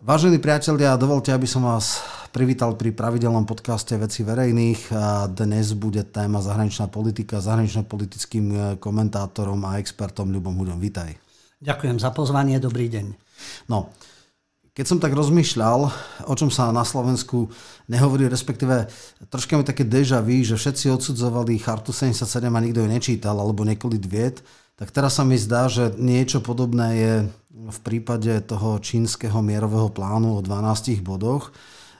Vážení priatelia, dovolte, aby som vás privítal pri pravidelnom podcaste Veci verejných. Dnes bude téma zahraničná politika, zahranično-politickým e, komentátorom a expertom Ľubom Huďom. Vítaj. Ďakujem za pozvanie, dobrý deň. No, keď som tak rozmýšľal, o čom sa na Slovensku nehovorí, respektíve troška mi také deja vu, že všetci odsudzovali Chartu 77 a nikto ju nečítal, alebo nekolit vied, tak teraz sa mi zdá, že niečo podobné je v prípade toho čínskeho mierového plánu o 12 bodoch.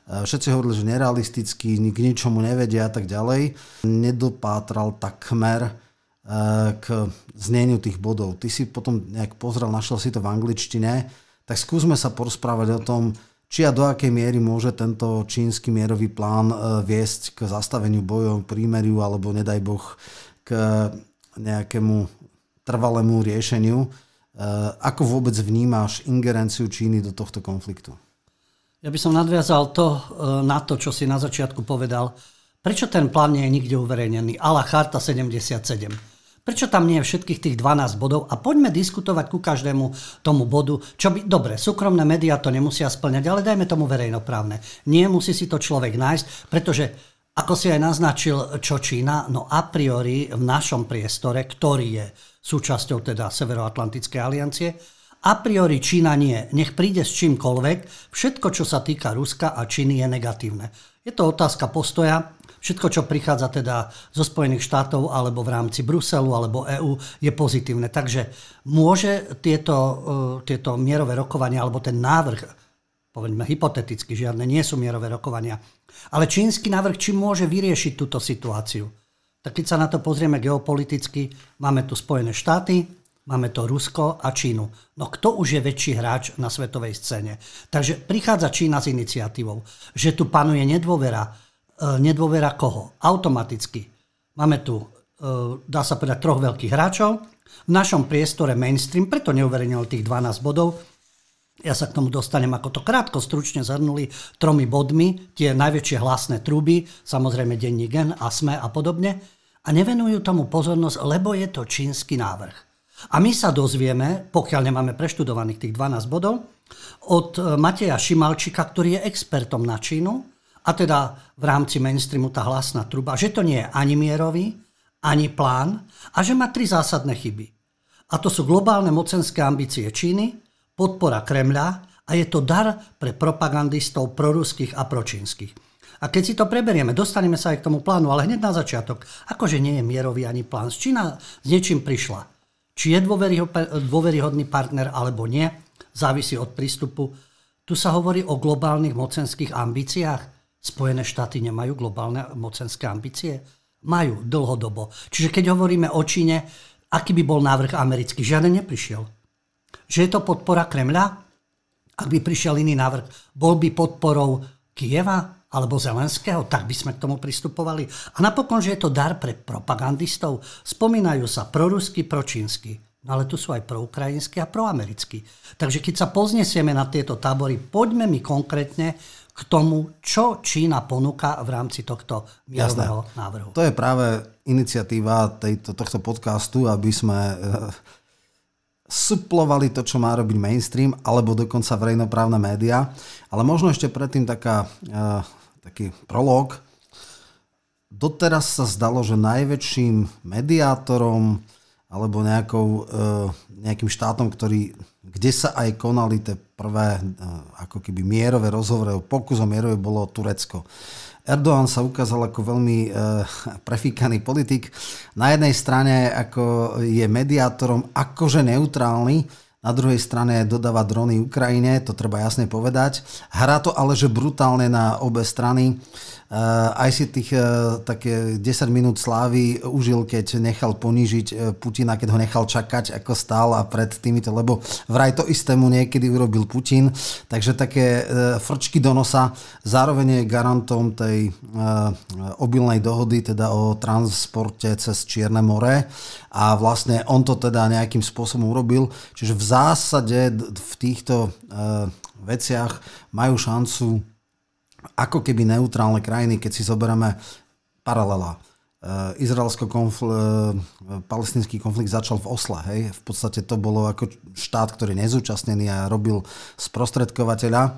E, všetci hovorili, že nerealistický, k ničomu nevedia a tak ďalej. Nedopátral takmer e, k zneniu tých bodov. Ty si potom nejak pozrel, našiel si to v angličtine, tak skúsme sa porozprávať o tom, či a do akej miery môže tento čínsky mierový plán e, viesť k zastaveniu bojov, prímeriu alebo nedaj Boh k nejakému trvalému riešeniu. E, ako vôbec vnímáš ingerenciu Číny do tohto konfliktu? Ja by som nadviazal to e, na to, čo si na začiatku povedal. Prečo ten plán nie je nikde uverejnený? Ala Charta 77. Prečo tam nie je všetkých tých 12 bodov? A poďme diskutovať ku každému tomu bodu, čo by, dobre, súkromné médiá to nemusia splňať, ale dajme tomu verejnoprávne. Nie musí si to človek nájsť, pretože ako si aj naznačil, čo Čína, no a priori v našom priestore, ktorý je súčasťou teda Severoatlantickej aliancie, a priori Čína nie. Nech príde s čímkoľvek, všetko, čo sa týka Ruska a Číny je negatívne. Je to otázka postoja. Všetko, čo prichádza teda zo Spojených štátov alebo v rámci Bruselu alebo EÚ je pozitívne. Takže môže tieto, e, tieto mierové rokovania alebo ten návrh, povedzme hypoteticky, žiadne nie sú mierové rokovania, ale čínsky návrh, či môže vyriešiť túto situáciu. Tak keď sa na to pozrieme geopoliticky, máme tu Spojené štáty, máme to Rusko a Čínu. No kto už je väčší hráč na svetovej scéne? Takže prichádza Čína s iniciatívou, že tu panuje nedôvera. E, nedôvera koho? Automaticky. Máme tu, e, dá sa povedať, troch veľkých hráčov. V našom priestore mainstream, preto neuverejnil tých 12 bodov, ja sa k tomu dostanem, ako to krátko, stručne zhrnuli tromi bodmi, tie najväčšie hlasné trúby, samozrejme denní gen a SME a podobne, a nevenujú tomu pozornosť, lebo je to čínsky návrh. A my sa dozvieme, pokiaľ nemáme preštudovaných tých 12 bodov, od e, Mateja Šimalčika, ktorý je expertom na Čínu, a teda v rámci mainstreamu tá hlasná truba, že to nie je ani mierový, ani plán a že má tri zásadné chyby. A to sú globálne mocenské ambície Číny, podpora Kremľa a je to dar pre propagandistov proruských a pročínskych. A keď si to preberieme, dostaneme sa aj k tomu plánu, ale hneď na začiatok, akože nie je mierový ani plán. Z Čína s niečím prišla. Či je dôveryhodný partner alebo nie, závisí od prístupu. Tu sa hovorí o globálnych mocenských ambíciách. Spojené štáty nemajú globálne mocenské ambície? Majú dlhodobo. Čiže keď hovoríme o Číne, aký by bol návrh americký? Žiaden neprišiel že je to podpora Kremľa? Ak by prišiel iný návrh, bol by podporou Kieva alebo Zelenského, tak by sme k tomu pristupovali. A napokon, že je to dar pre propagandistov, spomínajú sa prorusky, pročínsky. No ale tu sú aj proukrajinskí a proamerickí. Takže keď sa poznesieme na tieto tábory, poďme mi konkrétne k tomu, čo Čína ponúka v rámci tohto mierového návrhu. To je práve iniciatíva tejto, tohto podcastu, aby sme eh, suplovali to, čo má robiť mainstream, alebo dokonca verejnoprávne médiá. Ale možno ešte predtým taká, uh, taký prolog. Doteraz sa zdalo, že najväčším mediátorom alebo nejakou, uh, nejakým štátom, ktorý, kde sa aj konali tie prvé uh, ako keby mierové rozhovory, pokus o mierové bolo Turecko. Erdoğan sa ukázal ako veľmi e, prefíkaný politik. Na jednej strane ako je mediátorom akože neutrálny, na druhej strane dodáva drony Ukrajine, to treba jasne povedať. Hrá to ale že brutálne na obe strany. Eh, aj si tých eh, také 10 minút slávy užil, keď nechal ponížiť eh, Putina, keď ho nechal čakať, ako stál a pred týmito, lebo vraj to isté mu niekedy urobil Putin. Takže také frčky do nosa. Zároveň je garantom tej obilnej dohody, teda o transporte cez Čierne more a vlastne on to teda nejakým spôsobom urobil. Čiže v zásade v týchto veciach majú šancu ako keby neutrálne krajiny, keď si zoberieme paralela. izraelsko-palestinský konflikt začal v Osle. Hej. V podstate to bolo ako štát, ktorý nezúčastnený a robil sprostredkovateľa.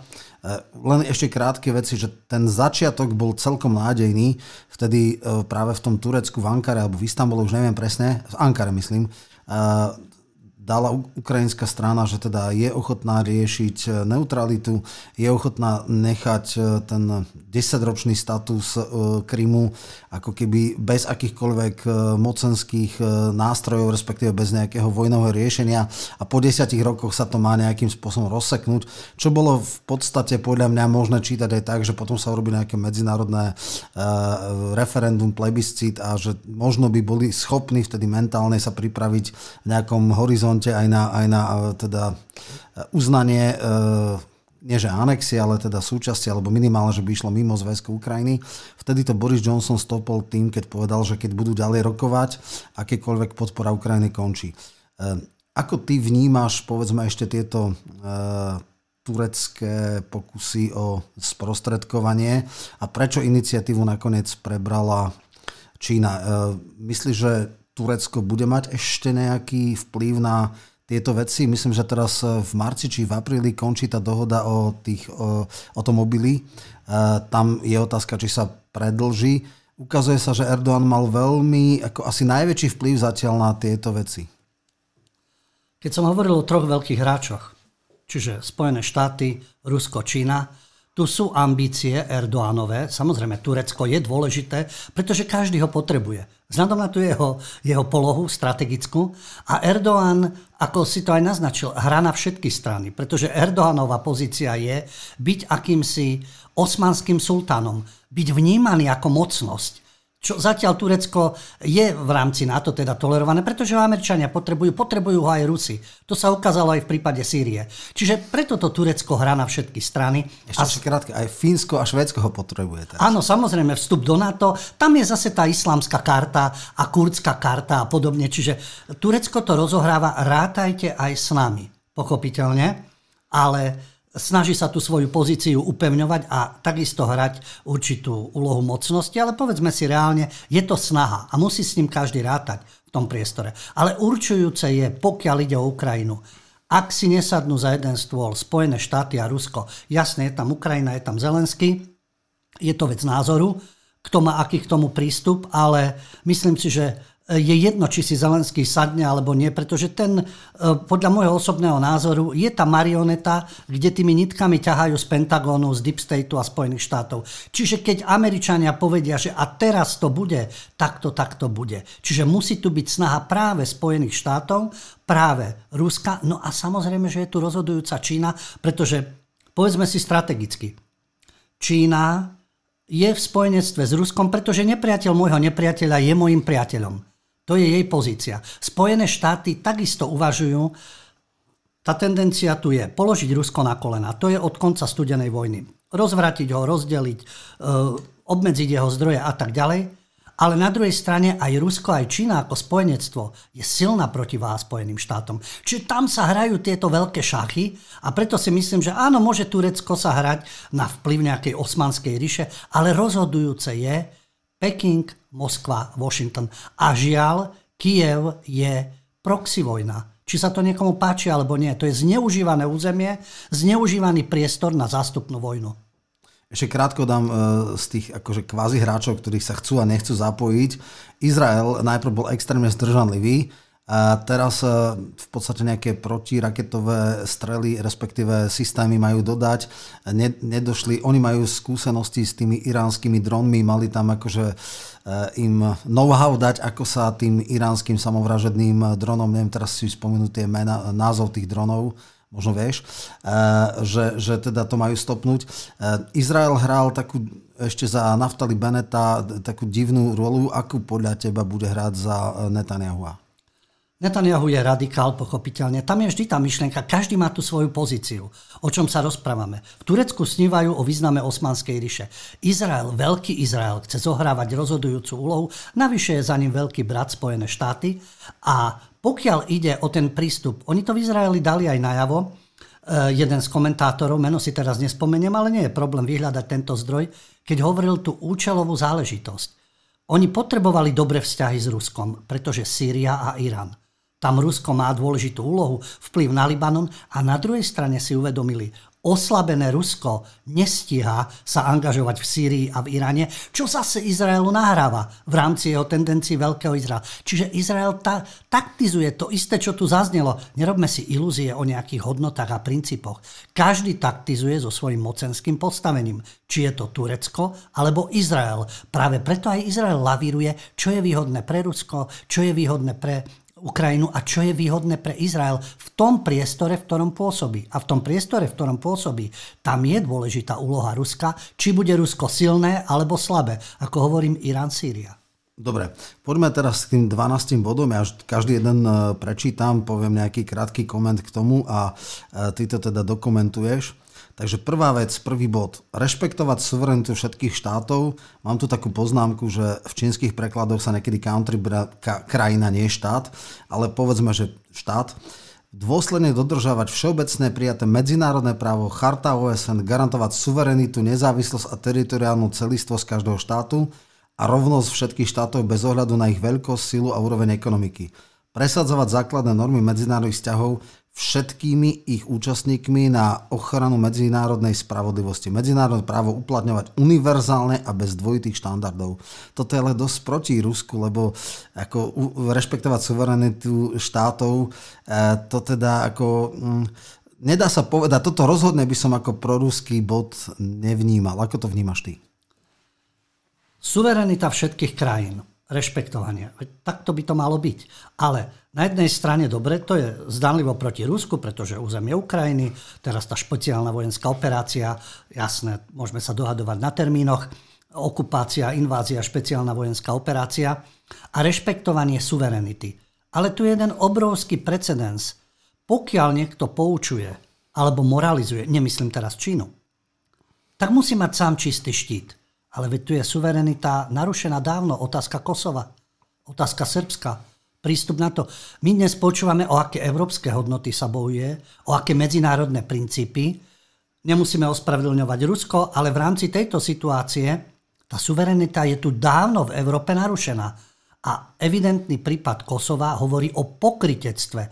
Len ešte krátke veci, že ten začiatok bol celkom nádejný. Vtedy práve v tom Turecku, v Ankare alebo v Istambule, už neviem presne, v Ankare myslím, dala ukrajinská strana, že teda je ochotná riešiť e, neutralitu, je ochotná nechať e, ten 10-ročný status e, Krymu ako keby bez akýchkoľvek mocenských nástrojov, respektíve bez nejakého vojnového riešenia. A po desiatich rokoch sa to má nejakým spôsobom rozseknúť, čo bolo v podstate podľa mňa možné čítať aj tak, že potom sa urobí nejaké medzinárodné referendum, plebiscit a že možno by boli schopní vtedy mentálne sa pripraviť v nejakom horizonte horizonte aj na, aj na e, teda e, uznanie e, nie že anexie, ale teda súčasť, alebo minimálne, že by išlo mimo zväzku Ukrajiny. Vtedy to Boris Johnson stopol tým, keď povedal, že keď budú ďalej rokovať, akékoľvek podpora Ukrajiny končí. Ako ty vnímaš, povedzme, ešte tieto turecké pokusy o sprostredkovanie a prečo iniciatívu nakoniec prebrala Čína? Myslíš, že Turecko bude mať ešte nejaký vplyv na tieto veci. Myslím, že teraz eh, v marci či v apríli končí tá dohoda o tých o, automobily. E, tam je otázka, či sa predlží. Ukazuje sa, že Erdoğan mal veľmi, ako asi najväčší vplyv zatiaľ na tieto veci. Keď som hovoril o troch veľkých hráčoch, čiže Spojené štáty, Rusko, Čína, tu sú ambície Erdoánové, samozrejme Turecko je dôležité, pretože každý ho potrebuje. Vzhľadom na tú jeho, jeho polohu strategickú a Erdoğan, ako si to aj naznačil, hrá na všetky strany, pretože Erdoánová pozícia je byť akýmsi osmanským sultánom, byť vnímaný ako mocnosť čo zatiaľ Turecko je v rámci NATO teda tolerované, pretože Američania potrebujú, potrebujú ho aj Rusi. To sa ukázalo aj v prípade Sýrie. Čiže preto to Turecko hrá na všetky strany. Ešte a... krátke, aj Fínsko a Švédsko ho potrebuje. Teraz. Áno, samozrejme, vstup do NATO, tam je zase tá islamská karta a kurdská karta a podobne. Čiže Turecko to rozohráva, rátajte aj s nami, pochopiteľne, ale snaží sa tú svoju pozíciu upevňovať a takisto hrať určitú úlohu mocnosti, ale povedzme si reálne, je to snaha a musí s ním každý rátať v tom priestore. Ale určujúce je, pokiaľ ide o Ukrajinu, ak si nesadnú za jeden stôl Spojené štáty a Rusko, jasne je tam Ukrajina, je tam Zelensky, je to vec názoru, kto má aký k tomu prístup, ale myslím si, že je jedno, či si Zelenský sadne alebo nie, pretože ten, e, podľa môjho osobného názoru, je tá marioneta, kde tými nitkami ťahajú z Pentagónu, z Deep Stateu a Spojených štátov. Čiže keď Američania povedia, že a teraz to bude, tak to takto bude. Čiže musí tu byť snaha práve Spojených štátov, práve Ruska, no a samozrejme, že je tu rozhodujúca Čína, pretože povedzme si strategicky, Čína je v spojenectve s Ruskom, pretože nepriateľ môjho nepriateľa je môjim priateľom. To je jej pozícia. Spojené štáty takisto uvažujú, tá tendencia tu je položiť Rusko na kolena. To je od konca studenej vojny. Rozvratiť ho, rozdeliť, e, obmedziť jeho zdroje a tak ďalej. Ale na druhej strane aj Rusko, aj Čína ako spojenectvo je silná protiváha Spojeným štátom. Čiže tam sa hrajú tieto veľké šachy a preto si myslím, že áno, môže Turecko sa hrať na vplyv nejakej osmanskej ríše, ale rozhodujúce je, Peking, Moskva, Washington. A žiaľ, Kiev je proxy vojna. Či sa to niekomu páči alebo nie. To je zneužívané územie, zneužívaný priestor na zástupnú vojnu. Ešte krátko dám e, z tých akože kvázi hráčov, ktorých sa chcú a nechcú zapojiť. Izrael najprv bol extrémne zdržanlivý, a teraz e, v podstate nejaké protiraketové strely, respektíve systémy majú dodať. Nedošli, oni majú skúsenosti s tými iránskymi dronmi, mali tam akože e, im know-how dať, ako sa tým iránskym samovražedným dronom, neviem teraz si spomenúť tie mena, názov tých dronov, možno vieš, e, že, že teda to majú stopnúť. Izrael hral takú ešte za Naftali Beneta takú divnú rolu, akú podľa teba bude hrať za Netanyahu? Netanyahu je radikál, pochopiteľne. Tam je vždy tá myšlienka, každý má tú svoju pozíciu. O čom sa rozprávame? V Turecku snívajú o význame Osmanskej ríše. Izrael, veľký Izrael, chce zohrávať rozhodujúcu úlohu, navyše je za ním veľký brat Spojené štáty a pokiaľ ide o ten prístup, oni to v Izraeli dali aj najavo, e, jeden z komentátorov, meno si teraz nespomeniem, ale nie je problém vyhľadať tento zdroj, keď hovoril tú účelovú záležitosť Oni potrebovali dobré vzťahy s Ruskom, pretože Sýria a Irán. Tam Rusko má dôležitú úlohu, vplyv na Libanon a na druhej strane si uvedomili, oslabené Rusko nestíha sa angažovať v Sýrii a v Iráne, čo zase Izraelu nahráva v rámci jeho tendencií Veľkého Izraela. Čiže Izrael ta, taktizuje to isté, čo tu zaznelo. Nerobme si ilúzie o nejakých hodnotách a princípoch. Každý taktizuje so svojím mocenským postavením. Či je to Turecko alebo Izrael. Práve preto aj Izrael lavíruje, čo je výhodné pre Rusko, čo je výhodné pre Ukrajinu a čo je výhodné pre Izrael v tom priestore, v ktorom pôsobí. A v tom priestore, v ktorom pôsobí, tam je dôležitá úloha Ruska, či bude Rusko silné alebo slabé, ako hovorím Irán, Sýria. Dobre, poďme teraz k tým 12 bodom. Ja každý jeden e, prečítam, poviem nejaký krátky koment k tomu a e, ty to teda dokumentuješ. Takže prvá vec, prvý bod, rešpektovať suverenitu všetkých štátov. Mám tu takú poznámku, že v čínskych prekladoch sa niekedy country krajina, nie štát, ale povedzme, že štát. Dôsledne dodržávať všeobecné prijaté medzinárodné právo, charta OSN, garantovať suverenitu, nezávislosť a teritoriálnu celistvosť každého štátu a rovnosť všetkých štátov bez ohľadu na ich veľkosť, silu a úroveň ekonomiky. Presadzovať základné normy medzinárodných vzťahov, všetkými ich účastníkmi na ochranu medzinárodnej spravodlivosti. Medzinárodné právo uplatňovať univerzálne a bez dvojitých štandardov. Toto je ale dosť proti Rusku, lebo ako rešpektovať suverenitu štátov, e, to teda ako... Mm, nedá sa povedať, toto rozhodne by som ako proruský bod nevnímal. Ako to vnímaš ty? Suverenita všetkých krajín rešpektovania. Takto by to malo byť. Ale na jednej strane dobre, to je zdanlivo proti Rusku, pretože územie Ukrajiny, teraz tá špeciálna vojenská operácia, jasné, môžeme sa dohadovať na termínoch, okupácia, invázia, špeciálna vojenská operácia a rešpektovanie suverenity. Ale tu je jeden obrovský precedens. Pokiaľ niekto poučuje alebo moralizuje, nemyslím teraz Čínu, tak musí mať sám čistý štít. Ale veď tu je suverenita narušená dávno. Otázka Kosova, otázka Srbska, prístup na to. My dnes počúvame, o aké európske hodnoty sa bojuje, o aké medzinárodné princípy. Nemusíme ospravedlňovať Rusko, ale v rámci tejto situácie tá suverenita je tu dávno v Európe narušená. A evidentný prípad Kosova hovorí o pokritectve.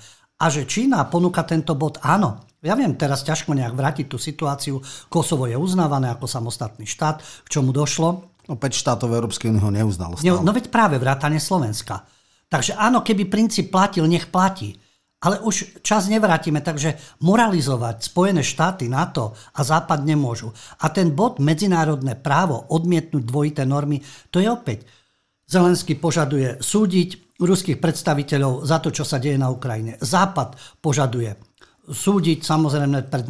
A že Čína ponúka tento bod, áno, ja viem teraz ťažko nejak vrátiť tú situáciu. Kosovo je uznávané ako samostatný štát, k čomu došlo. Opäť štátov Európskej únie ho neuznalo. Stále. No veď práve vrátane Slovenska. Takže áno, keby princíp platil, nech platí. Ale už čas nevrátime, takže moralizovať Spojené štáty, NATO a Západ nemôžu. A ten bod medzinárodné právo odmietnúť dvojité normy, to je opäť. Zelenský požaduje súdiť ruských predstaviteľov za to, čo sa deje na Ukrajine. Západ požaduje súdiť samozrejme pred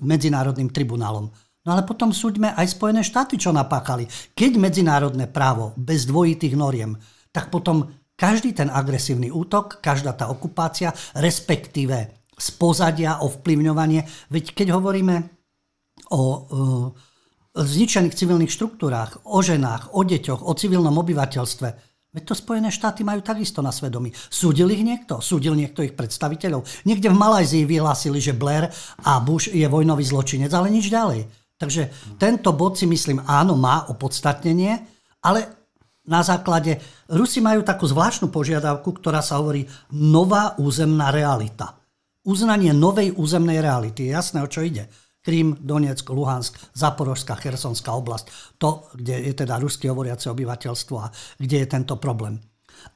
medzinárodným, tribunálom. No ale potom súďme aj Spojené štáty, čo napáchali. Keď medzinárodné právo bez dvojitých noriem, tak potom každý ten agresívny útok, každá tá okupácia, respektíve z pozadia, ovplyvňovanie, veď keď hovoríme o uh, zničených civilných štruktúrách, o ženách, o deťoch, o civilnom obyvateľstve, Veď to Spojené štáty majú takisto na svedomí. Súdil ich niekto? Súdil niekto ich predstaviteľov? Niekde v Malajzii vyhlásili, že Blair a Bush je vojnový zločinec, ale nič ďalej. Takže tento bod si myslím, áno, má opodstatnenie, ale na základe... Rusi majú takú zvláštnu požiadavku, ktorá sa hovorí nová územná realita. Uznanie novej územnej reality. Je jasné, o čo ide. Krím, Donetsk, Luhansk, Zaporožská, Chersonská oblasť. To, kde je teda rusky hovoriace obyvateľstvo a kde je tento problém.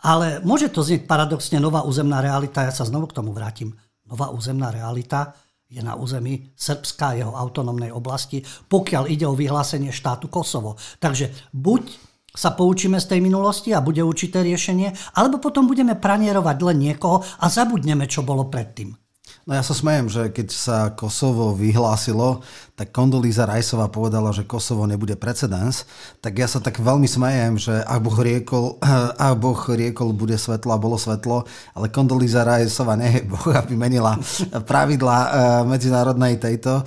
Ale môže to znieť paradoxne nová územná realita, ja sa znovu k tomu vrátim. Nová územná realita je na území Srbska jeho autonómnej oblasti, pokiaľ ide o vyhlásenie štátu Kosovo. Takže buď sa poučíme z tej minulosti a bude určité riešenie, alebo potom budeme pranierovať len niekoho a zabudneme, čo bolo predtým. No ja sa smejem, že keď sa Kosovo vyhlásilo, tak Kondolíza Rajsová povedala, že Kosovo nebude precedens, tak ja sa tak veľmi smejem, že ak Boh riekol, ak boh riekol bude svetlo a bolo svetlo, ale Kondolíza Rajsová nie je Boh, aby menila pravidla eh, medzinárodnej tejto.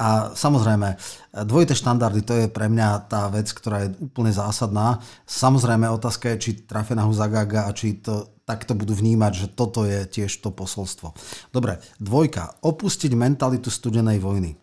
A samozrejme, dvojité štandardy, to je pre mňa tá vec, ktorá je úplne zásadná. Samozrejme, otázka je, či trafia na Huzagaga a či to takto budú vnímať, že toto je tiež to posolstvo. Dobre, dvojka. Opustiť mentalitu studenej vojny.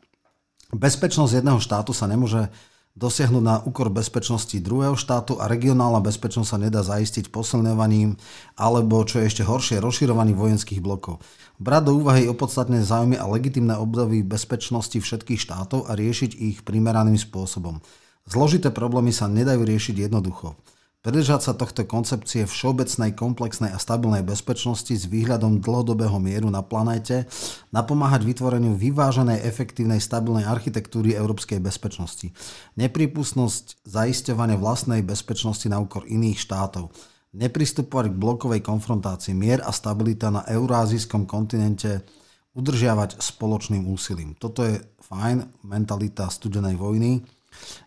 Bezpečnosť jedného štátu sa nemôže dosiahnuť na úkor bezpečnosti druhého štátu a regionálna bezpečnosť sa nedá zaistiť posilňovaním alebo, čo je ešte horšie, rozširovaním vojenských blokov. Brať do úvahy opodstatné záujmy a legitimné období bezpečnosti všetkých štátov a riešiť ich primeraným spôsobom. Zložité problémy sa nedajú riešiť jednoducho. Pridržať sa tohto koncepcie všeobecnej, komplexnej a stabilnej bezpečnosti s výhľadom dlhodobého mieru na planéte napomáhať vytvoreniu vyváženej, efektívnej, stabilnej architektúry európskej bezpečnosti. Nepripustnosť zaisťovania vlastnej bezpečnosti na úkor iných štátov. Nepristupovať k blokovej konfrontácii. Mier a stabilita na eurázijskom kontinente udržiavať spoločným úsilím. Toto je fajn mentalita studenej vojny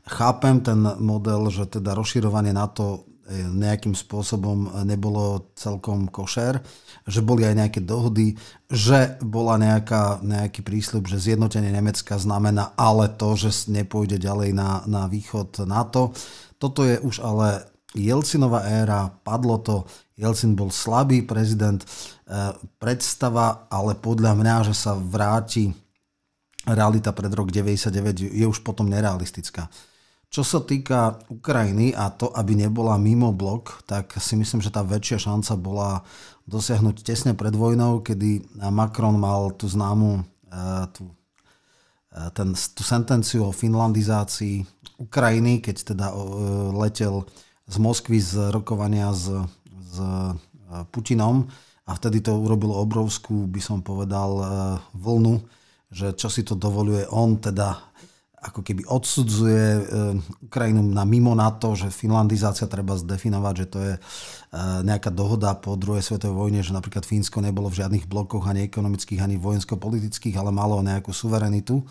Chápem ten model, že teda rozširovanie NATO e, nejakým spôsobom nebolo celkom košer, že boli aj nejaké dohody, že bola nejaká, nejaký prísľub, že zjednotenie Nemecka znamená ale to, že nepôjde ďalej na, na východ NATO. Toto je už ale Jelcinová éra, padlo to, Jelcin bol slabý prezident, e, predstava, ale podľa mňa, že sa vráti realita pred rok 99 je už potom nerealistická. Čo sa týka Ukrajiny a to, aby nebola mimo blok, tak si myslím, že tá väčšia šanca bola dosiahnuť tesne pred vojnou, kedy Macron mal tú známu eh, tú, eh, ten, tú sentenciu o finlandizácii Ukrajiny, keď teda eh, letel z Moskvy z rokovania s, s Putinom a vtedy to urobilo obrovskú, by som povedal, vlnu že čo si to dovoluje on, teda ako keby odsudzuje e, Ukrajinu na mimo NATO, že finlandizácia treba zdefinovať, že to je e, nejaká dohoda po druhej svetovej vojne, že napríklad Fínsko nebolo v žiadnych blokoch ani ekonomických, ani vojensko-politických, ale malo nejakú suverenitu. E,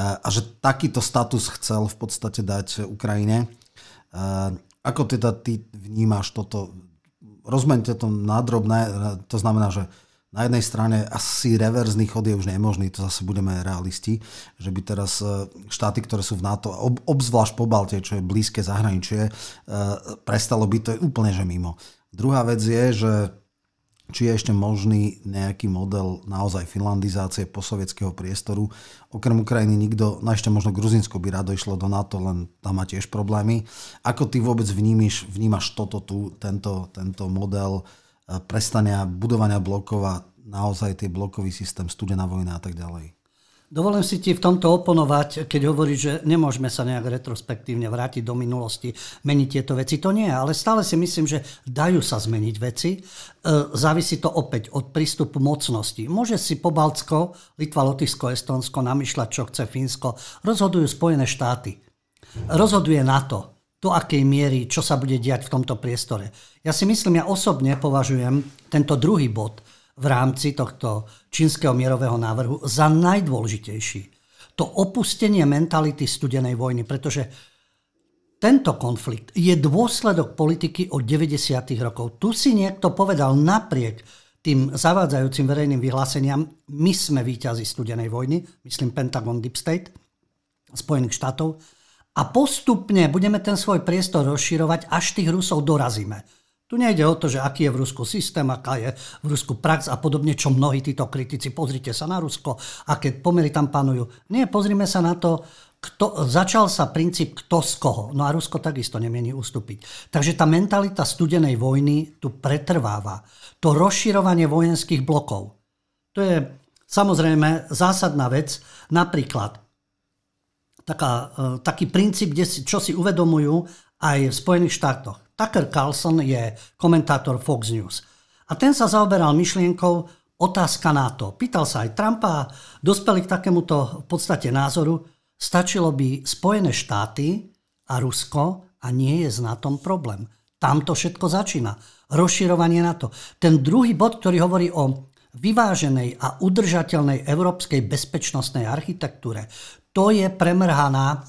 a že takýto status chcel v podstate dať Ukrajine. Ako teda ty vnímaš toto? Rozmente to nadrobné, to znamená, že na jednej strane asi reverzný chod je už nemožný, to zase budeme realisti, že by teraz e, štáty, ktoré sú v NATO, ob, obzvlášť po Balte, čo je blízke zahraničie, e, prestalo byť, to úplne že mimo. Druhá vec je, že či je ešte možný nejaký model naozaj finlandizácie sovietského priestoru. Okrem Ukrajiny nikto, no ešte možno Gruzinsko by rado išlo do NATO, len tam má tiež problémy. Ako ty vôbec vnímiš, vnímaš toto tu, tento, tento model uh, prestania budovania blokov a naozaj tie blokový systém, studená vojna a tak ďalej. Dovolím si ti v tomto oponovať, keď hovoríš, že nemôžeme sa nejak retrospektívne vrátiť do minulosti, meniť tieto veci. To nie, ale stále si myslím, že dajú sa zmeniť veci. E, závisí to opäť od prístupu mocnosti. Môže si Pobaltsko, Litva, Lotyšsko, Estonsko namýšľať, čo chce Fínsko. Rozhodujú Spojené štáty. Rozhoduje NATO do akej miery, čo sa bude diať v tomto priestore. Ja si myslím, ja osobne považujem tento druhý bod v rámci tohto čínskeho mierového návrhu za najdôležitejší. To opustenie mentality studenej vojny, pretože tento konflikt je dôsledok politiky od 90. rokov. Tu si niekto povedal napriek tým zavádzajúcim verejným vyhláseniam, my sme víťazi studenej vojny, myslím Pentagon Deep State Spojených štátov, a postupne budeme ten svoj priestor rozširovať, až tých Rusov dorazíme. Tu nejde o to, že aký je v Rusku systém, aká je v Rusku prax a podobne, čo mnohí títo kritici. Pozrite sa na Rusko, aké pomery tam panujú. Nie, pozrime sa na to, kto, začal sa princíp kto z koho. No a Rusko takisto nemieni ustúpiť. Takže tá mentalita studenej vojny tu pretrváva. To rozširovanie vojenských blokov. To je samozrejme zásadná vec. Napríklad taká, e, taký princíp, kde si, čo si uvedomujú aj v Spojených štátoch. Tucker Carlson je komentátor Fox News. A ten sa zaoberal myšlienkou otázka na to. Pýtal sa aj Trumpa a dospeli k takémuto v podstate názoru, stačilo by Spojené štáty a Rusko a nie je s NATO problém. Tam to všetko začína. Rozširovanie NATO. Ten druhý bod, ktorý hovorí o vyváženej a udržateľnej európskej bezpečnostnej architektúre, to je premrhaná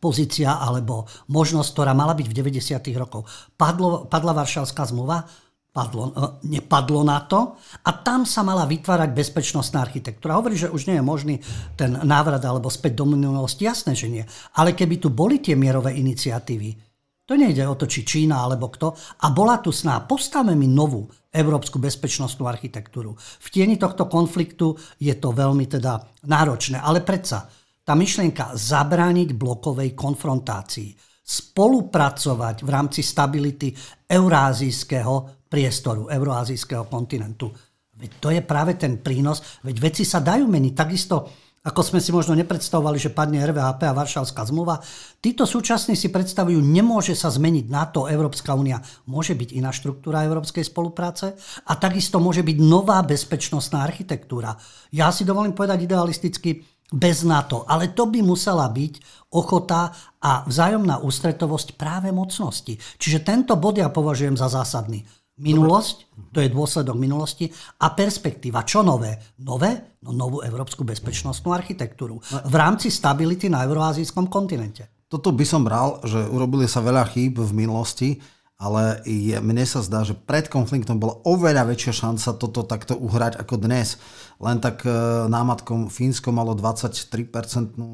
pozícia alebo možnosť, ktorá mala byť v 90. rokoch. Padlo, padla Varšavská zmluva, padlo, e, nepadlo na to a tam sa mala vytvárať bezpečnostná architektúra. Hovorí, že už nie je možný ten návrat alebo späť do minulosti. Jasné, že nie. Ale keby tu boli tie mierové iniciatívy, to nejde o to, či Čína alebo kto. A bola tu sná, postavme mi novú európsku bezpečnostnú architektúru. V tieni tohto konfliktu je to veľmi teda náročné, ale predsa tá myšlienka zabrániť blokovej konfrontácii, spolupracovať v rámci stability eurázijského priestoru, euroázijského kontinentu. Veď to je práve ten prínos, veď veci sa dajú meniť. Takisto ako sme si možno nepredstavovali, že padne RVHP a Varšavská zmluva. Títo súčasní si predstavujú, nemôže sa zmeniť NATO, Európska únia. Môže byť iná štruktúra európskej spolupráce a takisto môže byť nová bezpečnostná architektúra. Ja si dovolím povedať idealisticky, bez NATO. Ale to by musela byť ochota a vzájomná ústretovosť práve mocnosti. Čiže tento bod ja považujem za zásadný. Minulosť, to je dôsledok minulosti, a perspektíva. Čo nové? Nové? No novú európsku bezpečnostnú architektúru v rámci stability na euroazijskom kontinente. Toto by som bral, že urobili sa veľa chýb v minulosti, ale je, mne sa zdá, že pred konfliktom bola oveľa väčšia šanca toto takto uhrať ako dnes. Len tak e, námatkom Fínsko malo 23% e,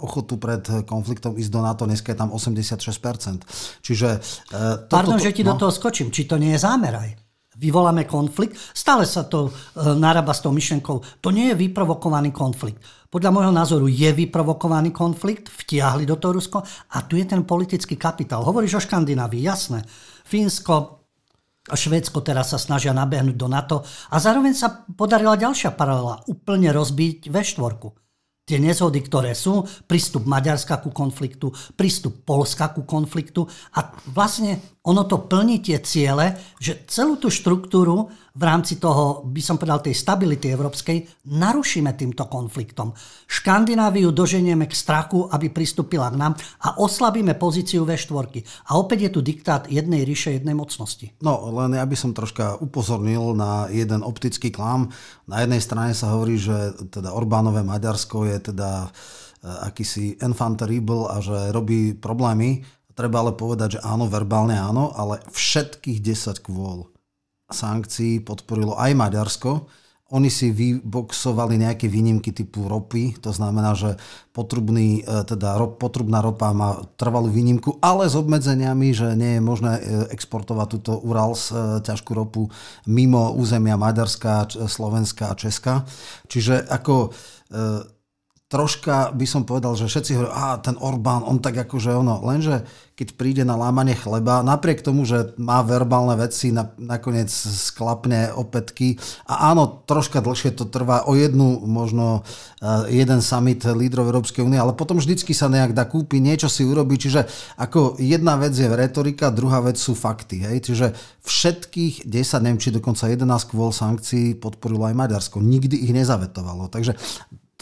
ochotu pred konfliktom ísť do NATO, dneska je tam 86%. Čiže... E, toto, Pardon, že ti no? do toho skočím, či to nie je zámeraj? vyvoláme konflikt. Stále sa to narába s tou myšlenkou. To nie je vyprovokovaný konflikt. Podľa môjho názoru je vyprovokovaný konflikt, vtiahli do toho Rusko a tu je ten politický kapitál. Hovoríš o Škandinávii, jasné. Fínsko Švédsko teraz sa snažia nabehnúť do NATO a zároveň sa podarila ďalšia paralela, úplne rozbiť V4 tie nezhody, ktoré sú, prístup Maďarska ku konfliktu, prístup Polska ku konfliktu a vlastne ono to plní tie ciele, že celú tú štruktúru v rámci toho, by som povedal, tej stability európskej narušíme týmto konfliktom. Škandináviu doženieme k strachu, aby pristúpila k nám a oslabíme pozíciu V4. A opäť je tu diktát jednej ríše, jednej mocnosti. No, len ja by som troška upozornil na jeden optický klam. Na jednej strane sa hovorí, že teda Orbánové Maďarsko je teda eh, akýsi enfant a že robí problémy. Treba ale povedať, že áno, verbálne áno, ale všetkých 10 kvôl sankcií podporilo aj Maďarsko. Oni si vyboxovali nejaké výnimky typu ropy, to znamená, že potrubný, e, teda potrubná ropa má trvalú výnimku, ale s obmedzeniami, že nie je možné e, exportovať túto Urals e, ťažkú ropu mimo územia Maďarska, Slovenska a Česka. Čiže ako troška by som povedal, že všetci hovorí, a ten Orbán, on tak akože ono, lenže keď príde na lámanie chleba, napriek tomu, že má verbálne veci, na, nakoniec sklapne opätky a áno, troška dlhšie to trvá o jednu, možno uh, jeden summit lídrov Európskej únie, ale potom vždycky sa nejak dá kúpiť, niečo si urobí, čiže ako jedna vec je retorika, druhá vec sú fakty, hej, čiže všetkých 10, neviem, či dokonca 11 kvôl sankcií podporilo aj Maďarsko, nikdy ich nezavetovalo, takže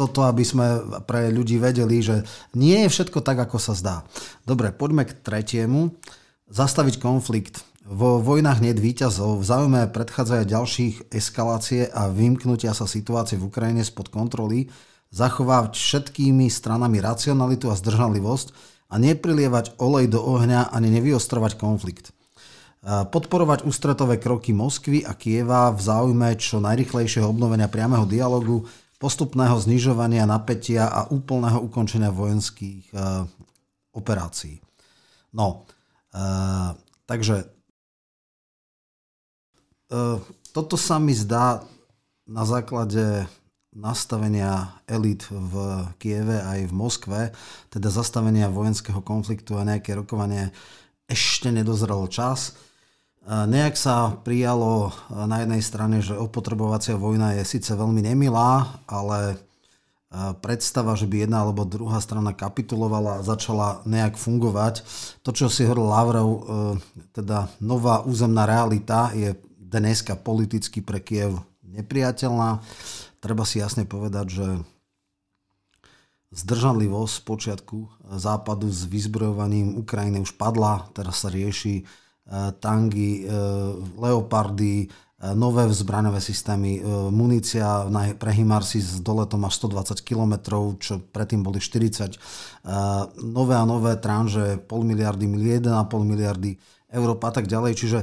toto, aby sme pre ľudí vedeli, že nie je všetko tak, ako sa zdá. Dobre, poďme k tretiemu. Zastaviť konflikt. Vo vojnách nie výťazov. V záujme predchádzajú ďalších eskalácie a vymknutia sa situácie v Ukrajine spod kontroly, zachovať všetkými stranami racionalitu a zdržanlivosť a neprilievať olej do ohňa ani nevyostrovať konflikt. Podporovať ústretové kroky Moskvy a Kieva v záujme čo najrychlejšieho obnovenia priameho dialogu postupného znižovania napätia a úplného ukončenia vojenských e, operácií. No, e, takže e, toto sa mi zdá na základe nastavenia elit v Kieve aj v Moskve, teda zastavenia vojenského konfliktu a nejaké rokovanie, ešte nedozrel čas. Nejak sa prijalo na jednej strane, že opotrebovacia vojna je síce veľmi nemilá, ale predstava, že by jedna alebo druhá strana kapitulovala a začala nejak fungovať. To, čo si hovoril Lavrov, e, teda nová územná realita je dneska politicky pre Kiev nepriateľná. Treba si jasne povedať, že zdržanlivosť z počiatku západu s vyzbrojovaním Ukrajiny už padla, teraz sa rieši tangy, eh, leopardy, eh, nové zbraňové systémy, munícia pre Himarsi s doletom až 120 km, čo predtým boli 40, nové a nové tranže, pol miliardy, 1,5 miliardy eur a tak ďalej. Čiže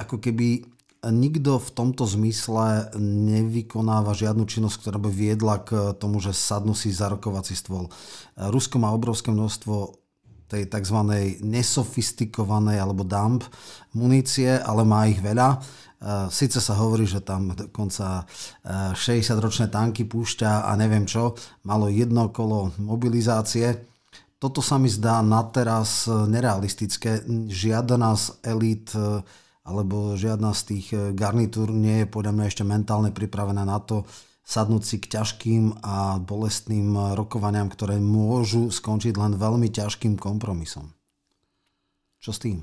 ako keby nikto v tomto zmysle nevykonáva žiadnu činnosť, ktorá by viedla k tomu, že sadnú si za rokovací stôl. Rusko má obrovské množstvo tej tzv. nesofistikovanej alebo dump munície, ale má ich veľa. Sice sa hovorí, že tam dokonca 60-ročné tanky púšťa a neviem čo, malo jedno kolo mobilizácie. Toto sa mi zdá na teraz nerealistické. Žiadna z elít alebo žiadna z tých garnitúr nie je podľa mňa ešte mentálne pripravená na to, sadnúť si k ťažkým a bolestným rokovaniam, ktoré môžu skončiť len veľmi ťažkým kompromisom. Čo s tým?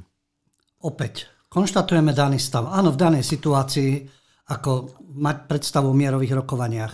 Opäť, konštatujeme daný stav. Áno, v danej situácii, ako mať predstavu o mierových rokovaniach,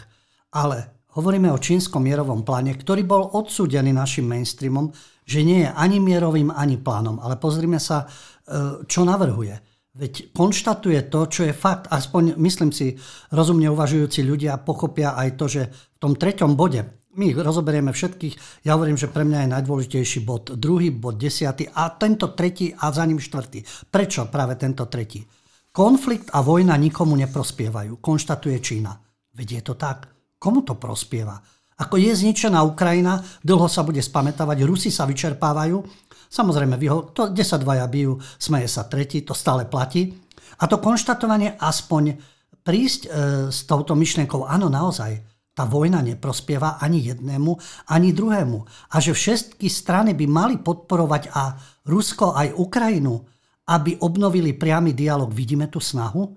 ale hovoríme o čínskom mierovom pláne, ktorý bol odsúdený našim mainstreamom, že nie je ani mierovým, ani plánom. Ale pozrime sa, e, čo navrhuje. Veď konštatuje to, čo je fakt. Aspoň, myslím si, rozumne uvažujúci ľudia pochopia aj to, že v tom treťom bode, my ich rozoberieme všetkých, ja hovorím, že pre mňa je najdôležitejší bod druhý, bod desiatý a tento tretí a za ním štvrtý. Prečo práve tento tretí? Konflikt a vojna nikomu neprospievajú, konštatuje Čína. Veď je to tak. Komu to prospieva? Ako je zničená Ukrajina, dlho sa bude spametávať, Rusi sa vyčerpávajú Samozrejme, to, kde sa dvaja bijú, smeje sa tretí, to stále platí. A to konštatovanie aspoň prísť e, s touto myšlienkou, áno, naozaj, tá vojna neprospieva ani jednému, ani druhému. A že všetky strany by mali podporovať a Rusko aj Ukrajinu, aby obnovili priamy dialog. Vidíme tú snahu?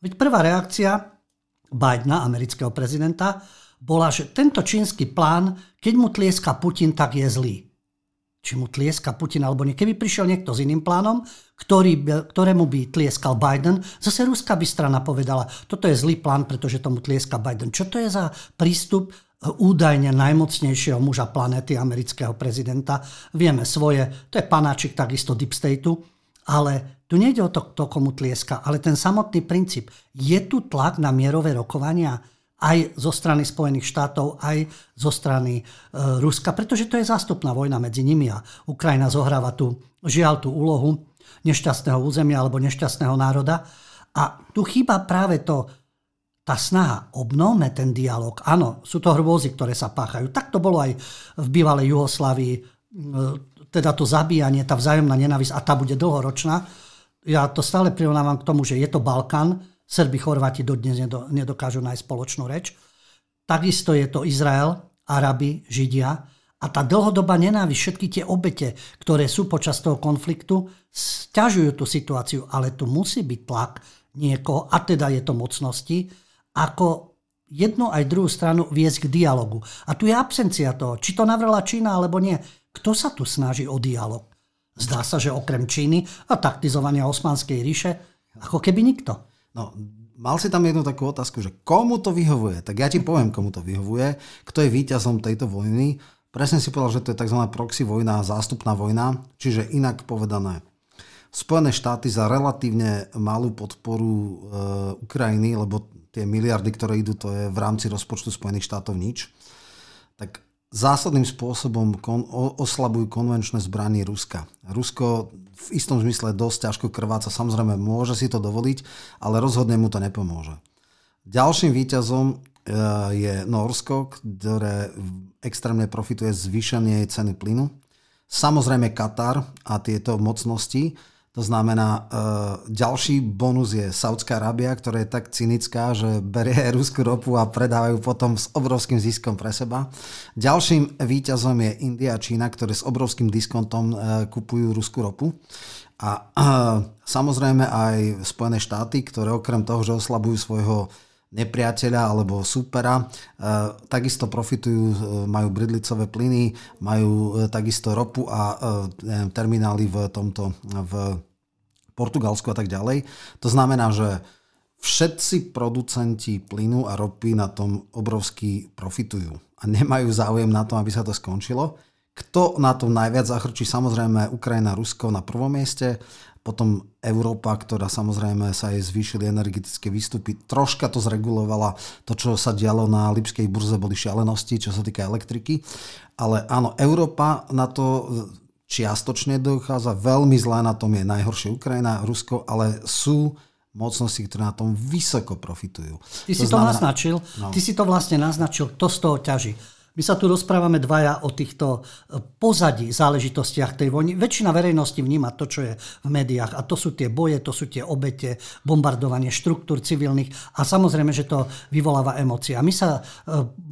Veď prvá reakcia Bidena, amerického prezidenta, bola, že tento čínsky plán, keď mu tlieska Putin, tak je zlý či mu tlieska Putin alebo nie. Keby prišiel niekto s iným plánom, ktorý, ktorému by tlieskal Biden, zase ruská by strana povedala, toto je zlý plán, pretože tomu tlieska Biden. Čo to je za prístup e, údajne najmocnejšieho muža planéty, amerického prezidenta? Vieme svoje, to je panáčik takisto Deep Stateu, ale tu nejde o to, to komu tlieska, ale ten samotný princíp. Je tu tlak na mierové rokovania? Aj zo strany Spojených štátov, aj zo strany e, Ruska, pretože to je zástupná vojna medzi nimi a Ukrajina zohráva tú, žiaľ tú úlohu nešťastného územia alebo nešťastného národa. A tu chýba práve to, tá snaha, obnovme ten dialog. Áno, sú to hrôzy, ktoré sa páchajú. Tak to bolo aj v bývalej Juhoslávii, e, teda to zabíjanie, tá vzájomná nenávisť a tá bude dlhoročná. Ja to stále prirovnávam k tomu, že je to Balkán, Srbi, Chorváti dodnes nedokážu nájsť spoločnú reč. Takisto je to Izrael, Arabi, Židia. A tá dlhodobá nenávisť, všetky tie obete, ktoré sú počas toho konfliktu, stiažujú tú situáciu, ale tu musí byť tlak niekoho, a teda je to mocnosti, ako jednu aj druhú stranu viesť k dialogu. A tu je absencia toho, či to navrela Čína alebo nie. Kto sa tu snaží o dialog? Zdá sa, že okrem Číny a taktizovania Osmanskej ríše, ako keby nikto. No, mal si tam jednu takú otázku, že komu to vyhovuje? Tak ja ti poviem, komu to vyhovuje. Kto je víťazom tejto vojny? Presne si povedal, že to je tzv. proxy vojna, zástupná vojna, čiže inak povedané. Spojené štáty za relatívne malú podporu e, Ukrajiny, lebo tie miliardy, ktoré idú, to je v rámci rozpočtu Spojených štátov nič, tak zásadným spôsobom kon, o, oslabujú konvenčné zbranie Ruska. Rusko v istom zmysle dosť ťažko krváca, samozrejme môže si to dovoliť, ale rozhodne mu to nepomôže. Ďalším výťazom e, je Norsko, ktoré extrémne profituje zvýšenie ceny plynu. Samozrejme Katar a tieto mocnosti, to znamená, e, ďalší bonus je Saudská Arábia, ktorá je tak cynická, že berie ruskú ropu a predávajú potom s obrovským ziskom pre seba. Ďalším výťazom je India a Čína, ktoré s obrovským diskontom e, kupujú ruskú ropu. A e, samozrejme aj Spojené štáty, ktoré okrem toho, že oslabujú svojho nepriateľa alebo supera. E, takisto profitujú, e, majú bridlicové plyny, majú e, takisto ropu a terminály v tomto v Portugalsku a tak ďalej. To znamená, že všetci producenti plynu a ropy na tom obrovsky profitujú a nemajú záujem na tom, aby sa to skončilo. Kto na tom najviac zachrčí? Samozrejme Ukrajina, Rusko na prvom mieste, potom Európa, ktorá samozrejme sa jej zvýšili energetické výstupy, troška to zregulovala. To, čo sa dialo na Lipskej burze, boli šialenosti, čo sa týka elektriky. Ale áno, Európa na to čiastočne dochádza. Veľmi zlá na tom je najhoršie Ukrajina, Rusko, ale sú mocnosti, ktoré na tom vysoko profitujú. Ty to si znamená, to naznačil, no. ty si to vlastne naznačil, kto z toho ťaží. My sa tu rozprávame dvaja o týchto e, pozadí záležitostiach tej vojny. Väčšina verejnosti vníma to, čo je v médiách a to sú tie boje, to sú tie obete, bombardovanie štruktúr civilných a samozrejme, že to vyvoláva emócie. A my sa e,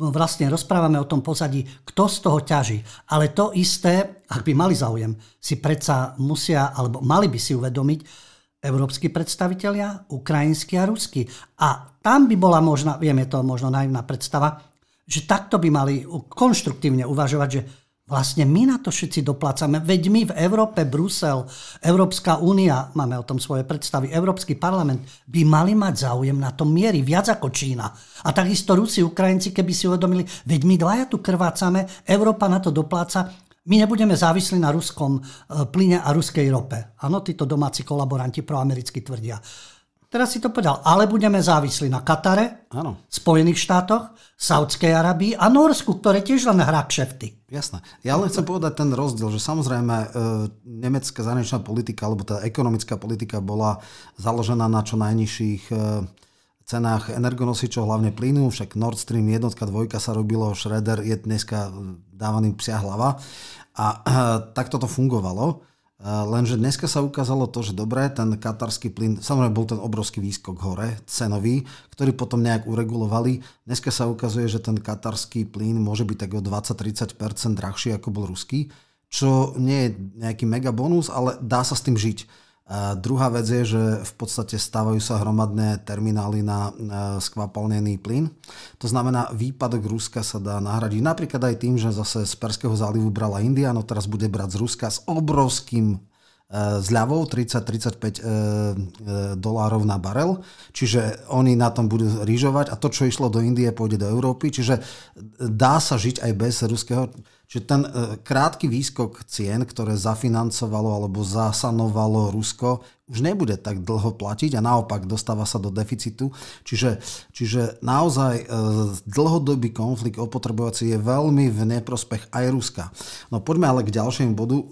vlastne rozprávame o tom pozadí, kto z toho ťaží. Ale to isté, ak by mali záujem, si predsa musia, alebo mali by si uvedomiť, európsky predstavitelia, ukrajinskí a ruskí. A tam by bola možná, viem, je to možno naivná predstava, že takto by mali konštruktívne uvažovať, že vlastne my na to všetci doplácame. Veď my v Európe, Brusel, Európska únia, máme o tom svoje predstavy, Európsky parlament, by mali mať záujem na tom miery, viac ako Čína. A takisto Rusi, Ukrajinci, keby si uvedomili, veď my dvaja tu krvácame, Európa na to dopláca, my nebudeme závislí na ruskom eh, plyne a ruskej rope. Áno, títo domáci kolaboranti proamericky tvrdia. Teraz si to povedal, ale budeme závislí na Katare, Áno. Spojených štátoch, Saudskej Arabii a Norsku, ktoré tiež len hrá kšefty. Jasné. Ja len chcem povedať ten rozdiel, že samozrejme e, nemecká zahraničná politika alebo tá ekonomická politika bola založená na čo najnižších e, cenách energonosičov, hlavne plynu, však Nord Stream jednotka, dvojka sa robilo, Schroeder je dneska dávaný psia hlava a e, takto to fungovalo. Lenže dneska sa ukázalo to, že dobre, ten katarský plyn, samozrejme bol ten obrovský výskok hore, cenový, ktorý potom nejak uregulovali. Dneska sa ukazuje, že ten katarský plyn môže byť tak o 20-30% drahší ako bol ruský, čo nie je nejaký mega bonus, ale dá sa s tým žiť. A druhá vec je, že v podstate stávajú sa hromadné terminály na skvapalnený plyn. To znamená, výpadok Ruska sa dá nahradiť napríklad aj tým, že zase z Perského zálivu brala India, no teraz bude brať z Ruska s obrovským zľavou 30-35 e, e, dolárov na barel, čiže oni na tom budú rýžovať a to, čo išlo do Indie, pôjde do Európy, čiže dá sa žiť aj bez ruského Čiže ten e, krátky výskok cien, ktoré zafinancovalo alebo zasanovalo Rusko, už nebude tak dlho platiť a naopak dostáva sa do deficitu. Čiže, čiže naozaj e, dlhodobý konflikt opotrebovací je veľmi v neprospech aj Ruska. No poďme ale k ďalšiemu bodu. E,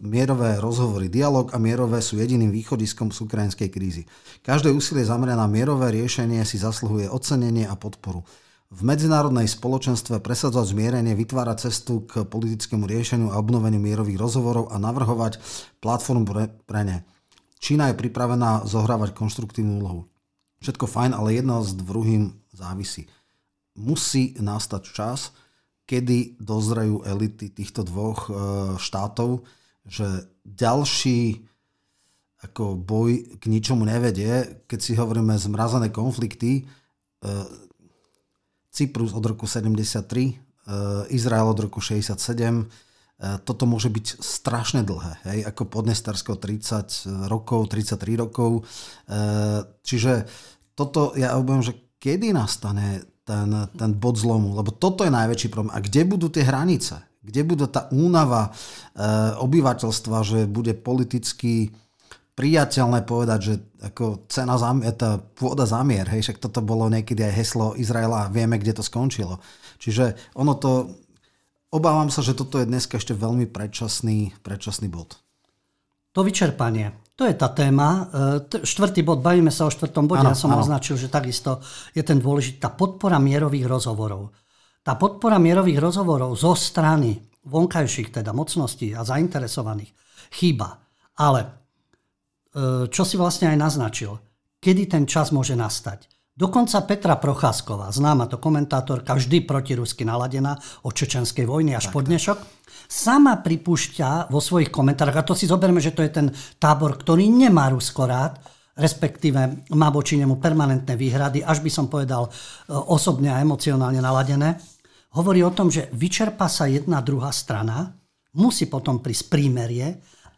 mierové rozhovory, dialog a mierové sú jediným východiskom z ukrajinskej krízy. Každé úsilie zamerané na mierové riešenie si zasluhuje ocenenie a podporu v medzinárodnej spoločenstve presadzovať zmierenie, vytvárať cestu k politickému riešeniu a obnoveniu mierových rozhovorov a navrhovať platformu pre ne. Čína je pripravená zohrávať konštruktívnu úlohu. Všetko fajn, ale jedno s druhým závisí. Musí nastať čas, kedy dozrajú elity týchto dvoch e, štátov, že ďalší ako boj k ničomu nevedie, keď si hovoríme zmrazené konflikty, e, Cyprus od roku 73, e, Izrael od roku 67. E, toto môže byť strašne dlhé, hej, ako podnestarsko 30 rokov, 33 rokov. Čiže toto ja obavím, že kedy nastane ten, ten bod zlomu, lebo toto je najväčší problém. A kde budú tie hranice? Kde bude tá únava obyvateľstva, že bude politicky priateľné povedať, že ako cena zamier, tá pôda zamier, hej, však toto bolo niekedy aj heslo Izraela a vieme, kde to skončilo. Čiže ono to, obávam sa, že toto je dneska ešte veľmi predčasný, predčasný bod. To vyčerpanie, to je tá téma. E, štvrtý bod, bavíme sa o štvrtom bode, ano, ja som ano. označil, že takisto je ten dôležitý, tá podpora mierových rozhovorov. Tá podpora mierových rozhovorov zo strany vonkajších teda mocností a zainteresovaných chýba. Ale čo si vlastne aj naznačil, kedy ten čas môže nastať. Dokonca Petra Procházková, známa to komentátorka, vždy protirusky naladená o čečenskej vojny až po dnešok, sama pripúšťa vo svojich komentároch, a to si zoberme, že to je ten tábor, ktorý nemá Rusko rád, respektíve má voči nemu permanentné výhrady, až by som povedal e, osobne a emocionálne naladené, hovorí o tom, že vyčerpa sa jedna druhá strana, musí potom prísť prímerie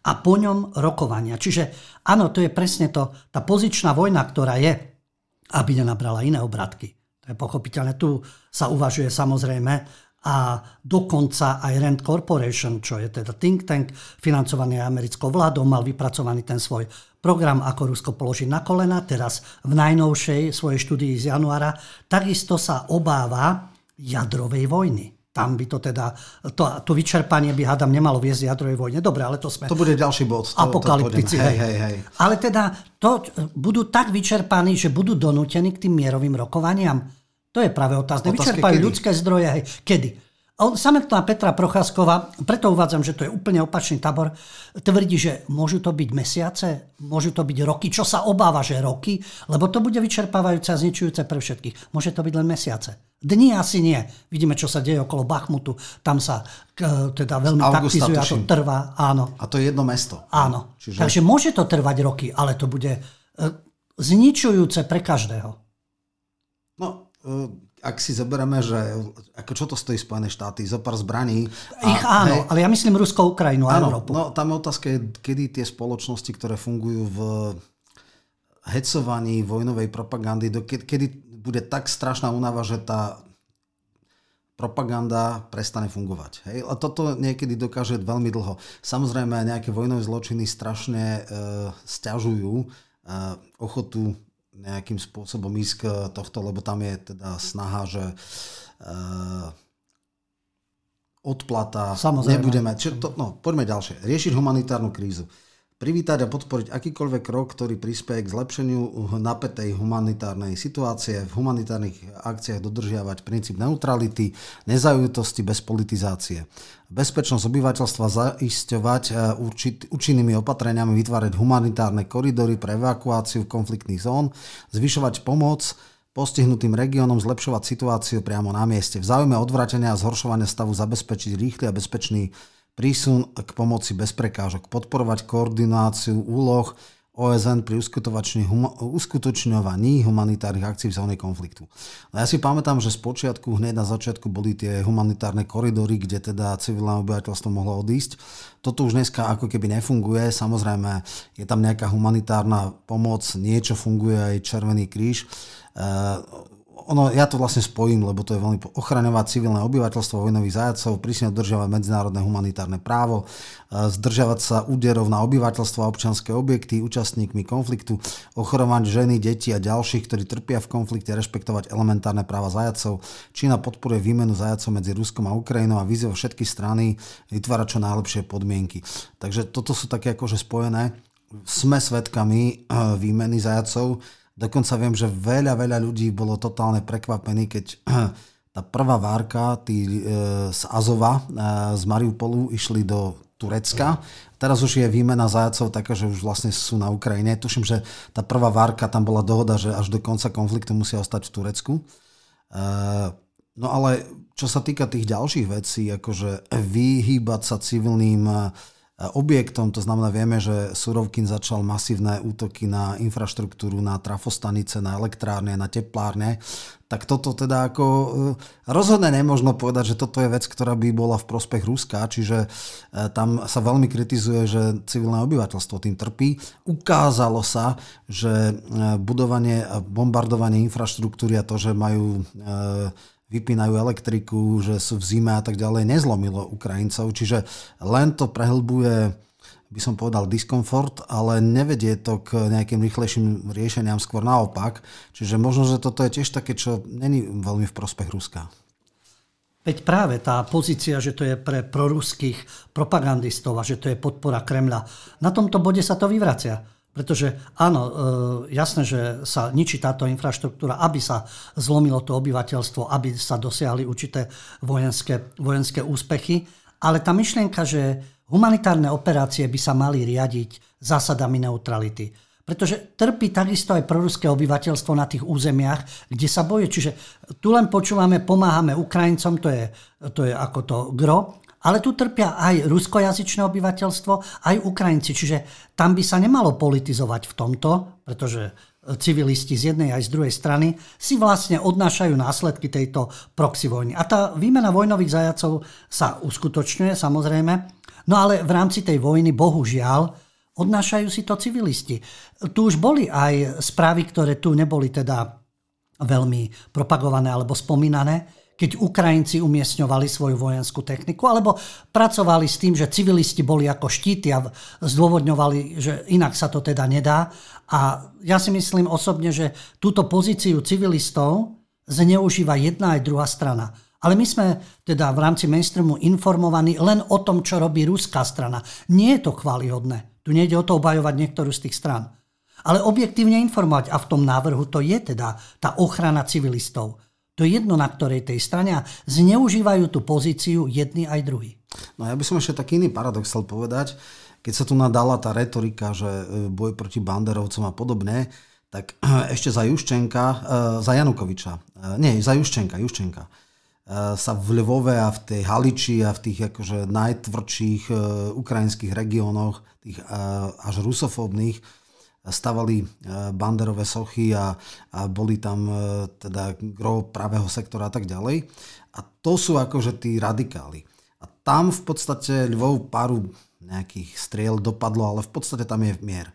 a po ňom rokovania. Čiže áno, to je presne to, tá pozičná vojna, ktorá je, aby nenabrala iné obratky. To je pochopiteľné. Tu sa uvažuje samozrejme a dokonca aj Rand Corporation, čo je teda think tank financovaný americkou vládou, mal vypracovaný ten svoj program, ako Rusko položiť na kolena. Teraz v najnovšej svojej štúdii z januára takisto sa obáva jadrovej vojny. Tam by to teda, to, to vyčerpanie by hádam nemalo viesť jadrovej vojne. Dobre, ale to sme... To bude ďalší bod. To, apokalyptici. To hej, hej, hej. Ale teda to budú tak vyčerpaní, že budú donútení k tým mierovým rokovaniam. To je práve otázne. Otázky Vyčerpajú kedy? ľudské zdroje. Hej. Kedy? Samotná Petra Procházková, preto uvádzam, že to je úplne opačný tabor, tvrdí, že môžu to byť mesiace, môžu to byť roky, čo sa obáva, že roky, lebo to bude vyčerpávajúce a zničujúce pre všetkých. Môže to byť len mesiace. Dni asi nie. Vidíme, čo sa deje okolo Bachmutu. Tam sa teda veľmi taktizuje a to trvá. Áno. A to je jedno mesto. Áno. Čiže... Takže môže to trvať roky, ale to bude e, zničujúce pre každého. No, e, ak si zoberieme, že ako čo to stojí Spojené štáty, zo pár zbraní. A, Ich áno, hej, ale ja myslím Rusko, Ukrajinu a áno, Európu. No tam je otázka, kedy tie spoločnosti, ktoré fungujú v hecovaní vojnovej propagandy, do, kedy bude tak strašná únava, že tá propaganda prestane fungovať. Hej? A toto niekedy dokáže veľmi dlho. Samozrejme, nejaké vojnové zločiny strašne e, stiažujú e, ochotu nejakým spôsobom ísť k tohto, lebo tam je teda snaha, že uh, odplata, Samozrejme. nebudeme... Čiže to, no, poďme ďalšie. Riešiť humanitárnu krízu privítať a podporiť akýkoľvek krok, ktorý prispieje k zlepšeniu napätej humanitárnej situácie, v humanitárnych akciách dodržiavať princíp neutrality, nezajutosti bez politizácie. Bezpečnosť obyvateľstva zaisťovať e, určit, účinnými opatreniami vytvárať humanitárne koridory pre evakuáciu konfliktných zón, zvyšovať pomoc postihnutým regiónom zlepšovať situáciu priamo na mieste. V záujme odvratenia a zhoršovania stavu zabezpečiť rýchly a bezpečný prísun k pomoci bez prekážok, podporovať koordináciu úloh OSN pri uskutočňovaní humanitárnych akcií v zóne konfliktu. No ja si pamätám, že z počiatku, hneď na začiatku boli tie humanitárne koridory, kde teda civilné obyvateľstvo mohlo odísť. Toto už dneska ako keby nefunguje. Samozrejme, je tam nejaká humanitárna pomoc, niečo funguje aj Červený kríž ono, ja to vlastne spojím, lebo to je veľmi ochraňovať civilné obyvateľstvo vojnových zajacov, prísne dodržiavať medzinárodné humanitárne právo, e, zdržiavať sa úderov na obyvateľstvo a občanské objekty, účastníkmi konfliktu, ochrovať ženy, deti a ďalších, ktorí trpia v konflikte, rešpektovať elementárne práva zajacov. Čína podporuje výmenu zajacov medzi Ruskom a Ukrajinou a vyzýva všetky strany vytvárať čo najlepšie podmienky. Takže toto sú také akože spojené. Sme svedkami e, výmeny zajacov, Dokonca viem, že veľa, veľa ľudí bolo totálne prekvapení, keď tá prvá várka, tí e, z Azova, e, z Mariupolu išli do Turecka. Teraz už je výmena zajacov taká, že už vlastne sú na Ukrajine. Tuším, že tá prvá várka, tam bola dohoda, že až do konca konfliktu musia ostať v Turecku. E, no ale čo sa týka tých ďalších vecí, akože vyhýbať sa civilným objektom, to znamená, vieme, že Surovkin začal masívne útoky na infraštruktúru, na trafostanice, na elektrárne, na teplárne, tak toto teda ako e, rozhodne nemožno povedať, že toto je vec, ktorá by bola v prospech Ruska, čiže e, tam sa veľmi kritizuje, že civilné obyvateľstvo tým trpí. Ukázalo sa, že e, budovanie a bombardovanie infraštruktúry a to, že majú vypínajú elektriku, že sú v zime a tak ďalej, nezlomilo Ukrajincov. Čiže len to prehlbuje by som povedal diskomfort, ale nevedie to k nejakým rýchlejším riešeniam, skôr naopak. Čiže možno, že toto je tiež také, čo není veľmi v prospech Ruska. Veď práve tá pozícia, že to je pre proruských propagandistov a že to je podpora Kremľa, na tomto bode sa to vyvracia pretože áno, e, jasné, že sa ničí táto infraštruktúra, aby sa zlomilo to obyvateľstvo, aby sa dosiahli určité vojenské, vojenské úspechy, ale tá myšlienka, že humanitárne operácie by sa mali riadiť zásadami neutrality. Pretože trpí takisto aj proruské obyvateľstvo na tých územiach, kde sa boje. Čiže tu len počúvame, pomáhame Ukrajincom, to je, to je ako to gro, ale tu trpia aj ruskojazyčné obyvateľstvo, aj Ukrajinci. Čiže tam by sa nemalo politizovať v tomto, pretože civilisti z jednej aj z druhej strany si vlastne odnášajú následky tejto proxy vojny. A tá výmena vojnových zajacov sa uskutočňuje samozrejme, no ale v rámci tej vojny bohužiaľ odnášajú si to civilisti. Tu už boli aj správy, ktoré tu neboli teda veľmi propagované alebo spomínané, keď Ukrajinci umiestňovali svoju vojenskú techniku, alebo pracovali s tým, že civilisti boli ako štíty a zdôvodňovali, že inak sa to teda nedá. A ja si myslím osobne, že túto pozíciu civilistov zneužíva jedna aj druhá strana. Ale my sme teda v rámci mainstreamu informovaní len o tom, čo robí ruská strana. Nie je to chválihodné. Tu nejde o to obajovať niektorú z tých stran. Ale objektívne informovať. A v tom návrhu to je teda tá ochrana civilistov. To je jedno na ktorej tej strane a zneužívajú tú pozíciu jedni aj druhí. No ja by som ešte taký iný paradox chcel povedať. Keď sa tu nadala tá retorika, že e, boj proti banderovcom a podobne, tak ešte za Juščenka, e, za Janukoviča, e, nie, za Juščenka, Juščenka, sa v Lvove a v tej Haliči a v tých akože najtvrdších ukrajinských regiónoch, tých až rusofóbnych, stavali banderové sochy a, a boli tam teda gro pravého sektora a tak ďalej. A to sú akože tí radikáli. A tam v podstate Lvov paru nejakých striel dopadlo, ale v podstate tam je mier.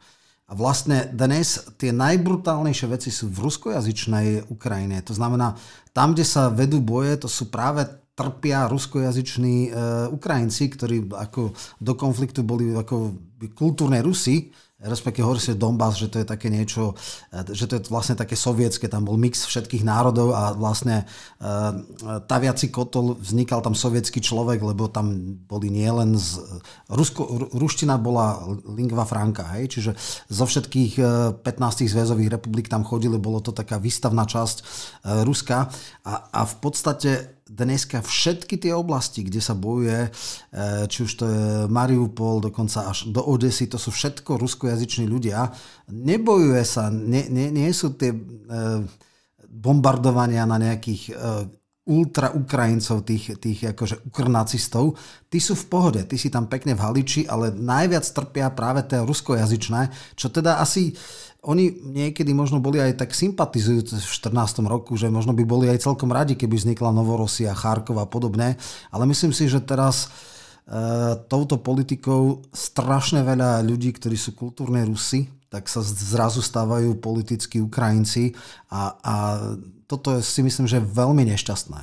A vlastne dnes tie najbrutálnejšie veci sú v ruskojazyčnej Ukrajine. To znamená, tam, kde sa vedú boje, to sú práve trpia ruskojazyční e, Ukrajinci, ktorí ako do konfliktu boli ako kultúrne Rusy, respektíve hovorí sa Donbass, že to je také niečo, e, že to je vlastne také sovietské, tam bol mix všetkých národov a vlastne uh, taviaci kotol, vznikal tam sovietský človek, lebo tam boli nielen z... Rusko, ruština bola lingva franca, hej, čiže zo všetkých 15 zväzových republik tam chodili, bolo to taká výstavná časť Ruska. A, a v podstate dneska všetky tie oblasti, kde sa bojuje, eh, či už to je Mariupol, dokonca až do Odesy, to sú všetko ruskojazyční ľudia. Nebojuje sa, nie, nie, nie sú tie eh, bombardovania na nejakých eh, ultra Ukrajincov, tých, tých akože ukrnacistov, tí sú v pohode, tí si tam pekne v Haliči, ale najviac trpia práve tie ruskojazyčné, čo teda asi oni niekedy možno boli aj tak sympatizujúci v 14. roku, že možno by boli aj celkom radi, keby vznikla Novorosia, Charkov a podobné, ale myslím si, že teraz e, touto politikou strašne veľa ľudí, ktorí sú kultúrne Rusy, tak sa zrazu stávajú politickí Ukrajinci a, a toto si myslím, že veľmi nešťastné.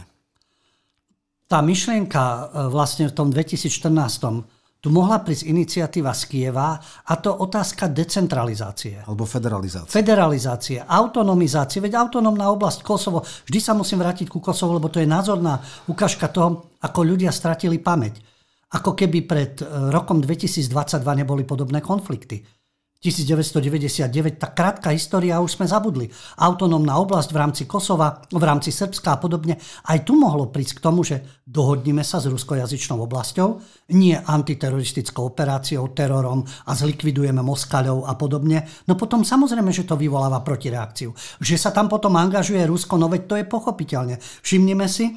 Tá myšlienka e, vlastne v tom 2014 tu mohla prísť iniciatíva z Kieva a to otázka decentralizácie. Alebo federalizácie. Federalizácie, autonomizácie. Veď autonómna oblasť Kosovo, vždy sa musím vrátiť ku Kosovo, lebo to je názorná ukážka toho, ako ľudia stratili pamäť. Ako keby pred e, rokom 2022 neboli podobné konflikty. 1999, tá krátka história už sme zabudli. Autonómna oblasť v rámci Kosova, v rámci Srbska a podobne. Aj tu mohlo prísť k tomu, že dohodneme sa s ruskojazyčnou oblasťou, nie antiteroristickou operáciou, terorom a zlikvidujeme Moskaľov a podobne. No potom samozrejme, že to vyvoláva protireakciu. Že sa tam potom angažuje Rusko, no veď to je pochopiteľne. Všimnime si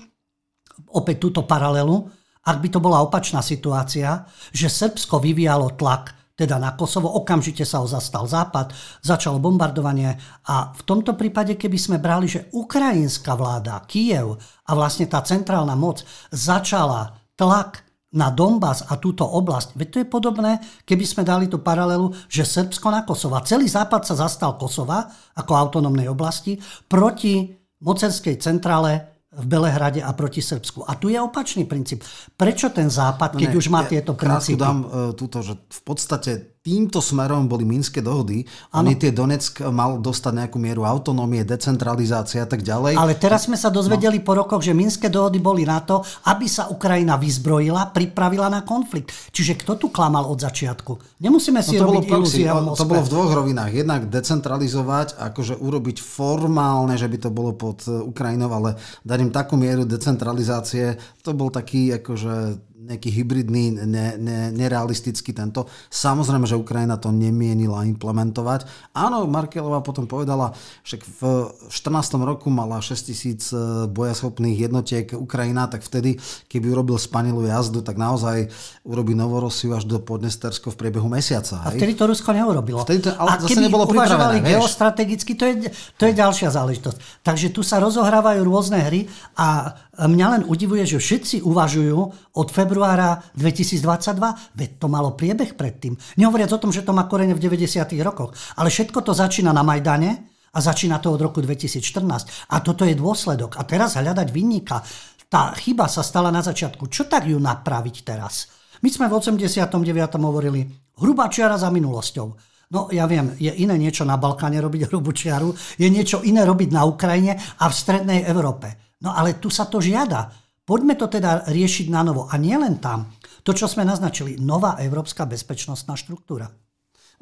opäť túto paralelu, ak by to bola opačná situácia, že Srbsko vyvíjalo tlak teda na Kosovo. Okamžite sa ho zastal Západ, začalo bombardovanie a v tomto prípade, keby sme brali, že ukrajinská vláda, Kiev a vlastne tá centrálna moc začala tlak na Donbass a túto oblasť. Veď to je podobné, keby sme dali tú paralelu, že Srbsko na Kosova. Celý Západ sa zastal Kosova ako autonómnej oblasti proti mocenskej centrále v Belehrade a proti Srbsku. A tu je opačný princíp. Prečo ten Západ, keď no ne, už má ja tieto princípy... dám uh, túto, že v podstate týmto smerom boli Minské dohody. Ani tie Donetsk mal dostať nejakú mieru autonómie, decentralizácie a tak ďalej. Ale teraz sme sa dozvedeli no. po rokoch, že Minské dohody boli na to, aby sa Ukrajina vyzbrojila, pripravila na konflikt. Čiže kto tu klamal od začiatku? Nemusíme si no to robiť ilúzie o To bolo v dvoch rovinách. Jednak decentralizovať, akože urobiť formálne, že by to bolo pod Ukrajinou, ale dať im takú mieru decentralizácie, to bol taký akože nejaký hybridný, ne, ne, nerealistický tento. Samozrejme, že Ukrajina to nemienila implementovať. Áno, Markelová potom povedala, že v 14. roku mala 6 tisíc e, bojaschopných jednotiek Ukrajina, tak vtedy, keby urobil spanilú jazdu, tak naozaj urobí Novorosiu až do Podnestersko v priebehu mesiaca. Hej? A vtedy to Rusko neurobilo. Vtedy to, ale A zase keby nebolo uvažovali geostrategicky, to je, to je ďalšia záležitosť. Takže tu sa rozohrávajú rôzne hry a mňa len udivuje, že všetci uvažujú od februára 2022, veď to malo priebeh predtým. Nehovoriac o tom, že to má korene v 90. rokoch. Ale všetko to začína na Majdane a začína to od roku 2014. A toto je dôsledok. A teraz hľadať vinníka. Tá chyba sa stala na začiatku. Čo tak ju napraviť teraz? My sme v 89. hovorili hrubá čiara za minulosťou. No ja viem, je iné niečo na Balkáne robiť hrubú čiaru, je niečo iné robiť na Ukrajine a v strednej Európe. No ale tu sa to žiada. Poďme to teda riešiť na novo. A nielen tam. To, čo sme naznačili, nová európska bezpečnostná štruktúra.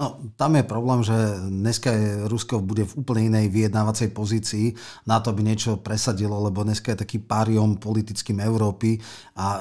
No, tam je problém, že dneska je Rusko bude v úplne inej vyjednávacej pozícii na to, aby niečo presadilo, lebo dneska je taký pariom politickým Európy a e,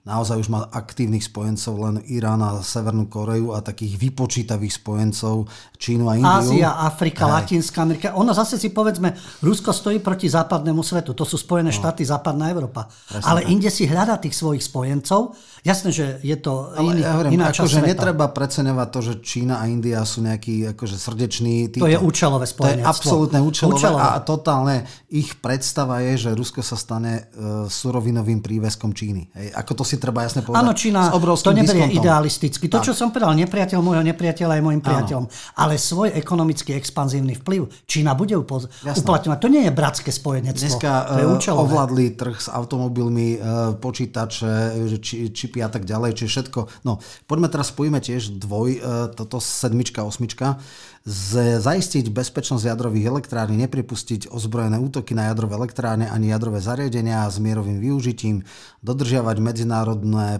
naozaj už má aktívnych spojencov len Irán a Severnú Koreju a takých vypočítavých spojencov Čínu a Indiu. Ázia, Afrika, Aj. Latinská Amerika. Ono zase si povedzme, Rusko stojí proti západnému svetu. To sú Spojené no. štáty, západná Európa. Presne Ale tak. inde si hľadá tých svojich spojencov. Jasné, že je to Ale iný, ja hovorím, iná časť akože netreba preceňovať to, že Čína a India sú nejakí akože srdeční. Títo. To je účelové spojenectvo. To je absolútne účelové, účelové a totálne ich predstava je, že Rusko sa stane uh, surovinovým príveskom Číny. Hej. Ako to si treba jasne povedať. Áno, Čína to neberie diskontom. idealisticky. To, čo som povedal, nepriateľ môjho nepriateľa je môjim priateľom. Áno. Ale svoj ekonomicky expanzívny vplyv Čína bude upoz- uplatňovať. To nie je bratské spojenectvo. Dneska to je uh, ovládli trh s automobilmi, uh, počítače, či, čipy a tak ďalej, čiže všetko. No, poďme teraz spojíme tiež dvoj, toto sedmička, osmička z, zaistiť bezpečnosť jadrových elektrární, nepripustiť ozbrojené útoky na jadrové elektrárne ani jadrové zariadenia s mierovým využitím, dodržiavať medzinárodné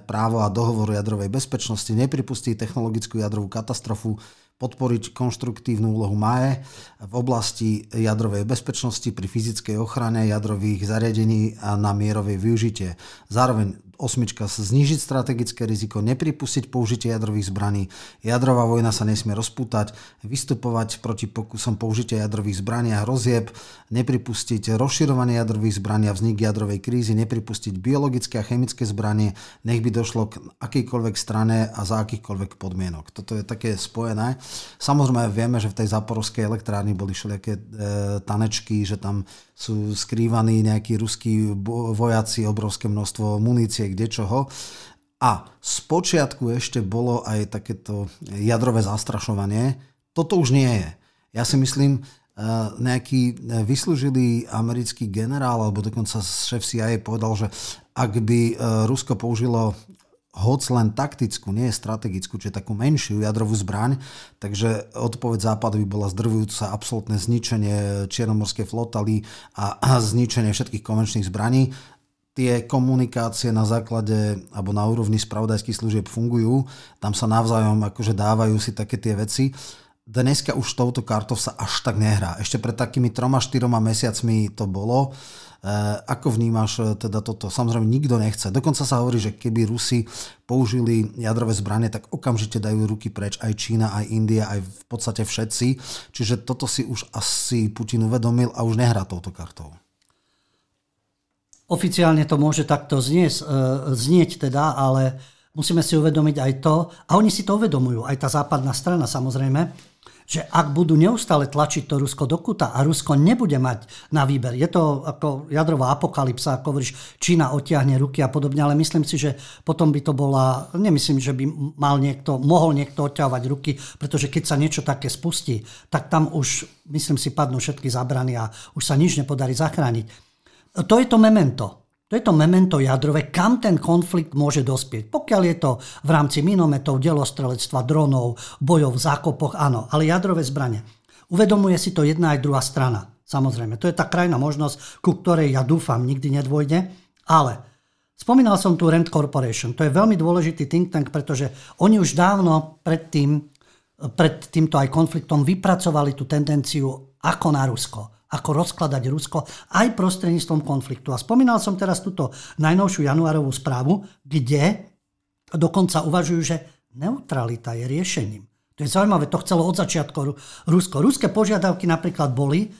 právo a dohovor jadrovej bezpečnosti, nepripustiť technologickú jadrovú katastrofu, podporiť konštruktívnu úlohu MAE v oblasti jadrovej bezpečnosti pri fyzickej ochrane jadrových zariadení a na mierové využitie. Zároveň osmička znižiť strategické riziko, nepripustiť použitie jadrových zbraní, jadrová vojna sa nesmie rozpútať, vystupovať proti pokusom použitia jadrových zbraní a hrozieb, nepripustiť rozširovanie jadrových zbraní a vznik jadrovej krízy, nepripustiť biologické a chemické zbranie, nech by došlo k akýkoľvek strane a za akýchkoľvek podmienok. Toto je také spojené. Samozrejme vieme, že v tej zaporovskej elektrárni boli všelijaké e, tanečky, že tam sú skrývaní nejakí ruskí vojaci, obrovské množstvo munície, kde čoho. A spočiatku ešte bolo aj takéto jadrové zastrašovanie. Toto už nie je. Ja si myslím, eh, nejaký vyslúžilý americký generál alebo dokonca šéf CIA povedal, že ak by eh, Rusko použilo hoc len taktickú, nie strategickú, čiže takú menšiu jadrovú zbraň, takže odpoveď západu by bola zdrvujúca absolútne zničenie Čiernomorskej flotaly a, a zničenie všetkých konvenčných zbraní. Tie komunikácie na základe alebo na úrovni spravodajských služieb fungujú, tam sa navzájom akože dávajú si také tie veci. Dneska už touto kartou sa až tak nehrá. Ešte pred takými troma, štyroma mesiacmi to bolo. Eh, ako vnímaš eh, teda toto? Samozrejme, nikto nechce. Dokonca sa hovorí, že keby Rusi použili jadrové zbranie, tak okamžite dajú ruky preč aj Čína, aj India, aj v podstate všetci. Čiže toto si už asi Putin uvedomil a už nehrá touto kartou. Oficiálne to môže takto znieť, eh, znieť teda, ale musíme si uvedomiť aj to, a oni si to uvedomujú, aj tá západná strana samozrejme, že ak budú neustále tlačiť to Rusko do kuta a Rusko nebude mať na výber, je to ako jadrová apokalypsa, ako hovoríš, Čína odtiahne ruky a podobne, ale myslím si, že potom by to bola, nemyslím, že by mal niekto, mohol niekto odťahovať ruky, pretože keď sa niečo také spustí, tak tam už, myslím si, padnú všetky zabrany a už sa nič nepodarí zachrániť. To je to memento. To je to memento jadrové, kam ten konflikt môže dospieť. Pokiaľ je to v rámci minometov, delostrelectva, dronov, bojov v zákopoch, áno, ale jadrové zbranie. Uvedomuje si to jedna aj druhá strana. Samozrejme, to je tá krajná možnosť, ku ktorej ja dúfam nikdy nedôjde, ale spomínal som tu Rand Corporation. To je veľmi dôležitý think tank, pretože oni už dávno pred, tým, pred týmto aj konfliktom vypracovali tú tendenciu ako na Rusko ako rozkladať Rusko aj prostredníctvom konfliktu. A spomínal som teraz túto najnovšiu januárovú správu, kde dokonca uvažujú, že neutralita je riešením. To je zaujímavé, to chcelo od začiatku Rusko. Ruské požiadavky napríklad boli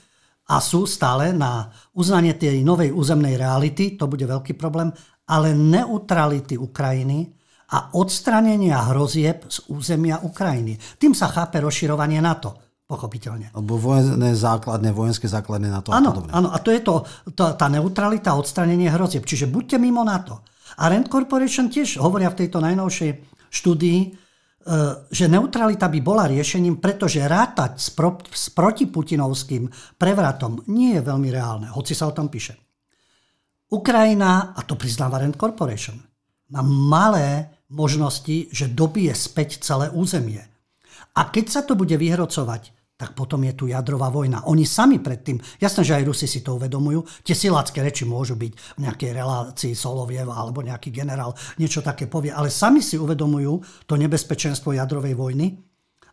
a sú stále na uznanie tej novej územnej reality, to bude veľký problém, ale neutrality Ukrajiny a odstranenia hrozieb z územia Ukrajiny. Tým sa chápe rozširovanie NATO pochopiteľne. Alebo vojenské základné, vojenské základné na to áno. Áno, a to je to, to, tá neutralita, odstranenie hrozieb. Čiže buďte mimo NATO. A Rand Corporation tiež hovoria v tejto najnovšej štúdii, e, že neutralita by bola riešením, pretože rátať s, pro, s protiputinovským prevratom nie je veľmi reálne, hoci sa o tom píše. Ukrajina, a to priznáva Rand Corporation, má malé možnosti, že dobije späť celé územie. A keď sa to bude vyhrocovať, tak potom je tu jadrová vojna. Oni sami predtým, jasné, že aj Rusi si to uvedomujú, tie silácké reči môžu byť v nejakej relácii Solovieva alebo nejaký generál niečo také povie, ale sami si uvedomujú to nebezpečenstvo jadrovej vojny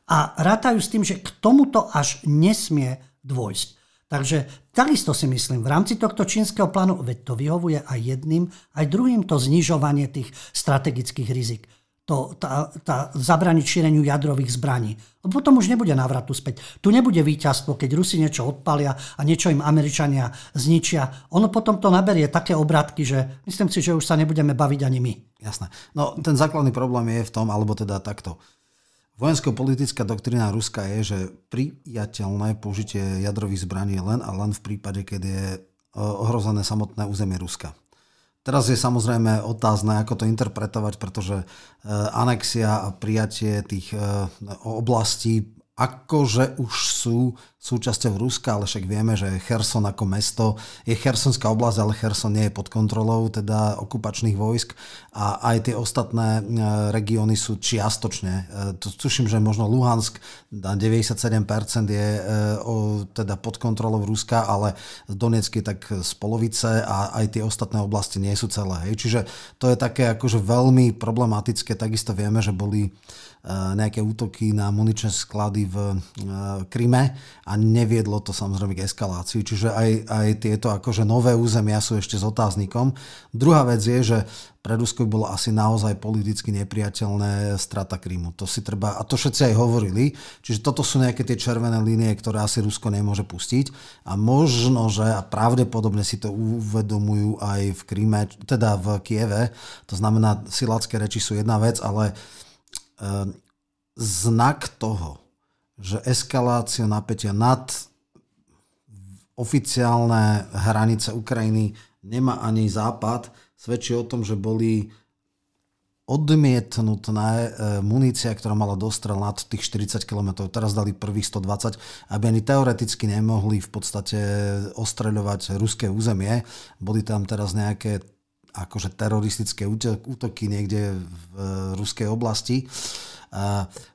A rátajú s tým, že k tomuto až nesmie dôjsť. Takže takisto si myslím, v rámci tohto čínskeho plánu, veď to vyhovuje aj jedným, aj druhým to znižovanie tých strategických rizik to, tá, tá zabraniť šíreniu jadrových zbraní. Potom už nebude návratu späť. Tu nebude víťazstvo, keď Rusi niečo odpalia a niečo im Američania zničia. Ono potom to naberie také obrátky, že myslím si, že už sa nebudeme baviť ani my. Jasné. No ten základný problém je v tom, alebo teda takto. Vojensko-politická doktrína Ruska je, že priateľné použitie jadrových zbraní len a len v prípade, keď je ohrozené samotné územie Ruska. Teraz je samozrejme otázne, ako to interpretovať, pretože e, anexia a prijatie tých e, oblastí akože už sú súčasťou Ruska, ale však vieme, že Cherson ako mesto je Chersonská oblasť, ale Cherson nie je pod kontrolou teda okupačných vojsk a aj tie ostatné e, regióny sú čiastočne. E, tuším, že možno Luhansk 97% je e, teda pod kontrolou Ruska, ale Donetsk je tak z polovice a aj tie ostatné oblasti nie sú celé. Čiže to je také akože veľmi problematické. Takisto vieme, že boli nejaké útoky na muničné sklady v Kryme a neviedlo to samozrejme k eskalácii. Čiže aj, aj tieto akože nové územia sú ešte s otáznikom. Druhá vec je, že pre Rusko bolo asi naozaj politicky nepriateľné strata Krymu. To si treba, a to všetci aj hovorili, čiže toto sú nejaké tie červené línie, ktoré asi Rusko nemôže pustiť a možno, že a pravdepodobne si to uvedomujú aj v Kryme, teda v Kieve, to znamená, silácké reči sú jedna vec, ale Ehm, znak toho, že eskalácia napätia nad oficiálne hranice Ukrajiny nemá ani západ, svedčí o tom, že boli odmietnutné ehm, munícia, ktorá mala dostrel nad tých 40 km. Teraz dali prvých 120, aby ani teoreticky nemohli v podstate ostreľovať ruské územie. Boli tam teraz nejaké akože teroristické útoky niekde v e, ruskej oblasti.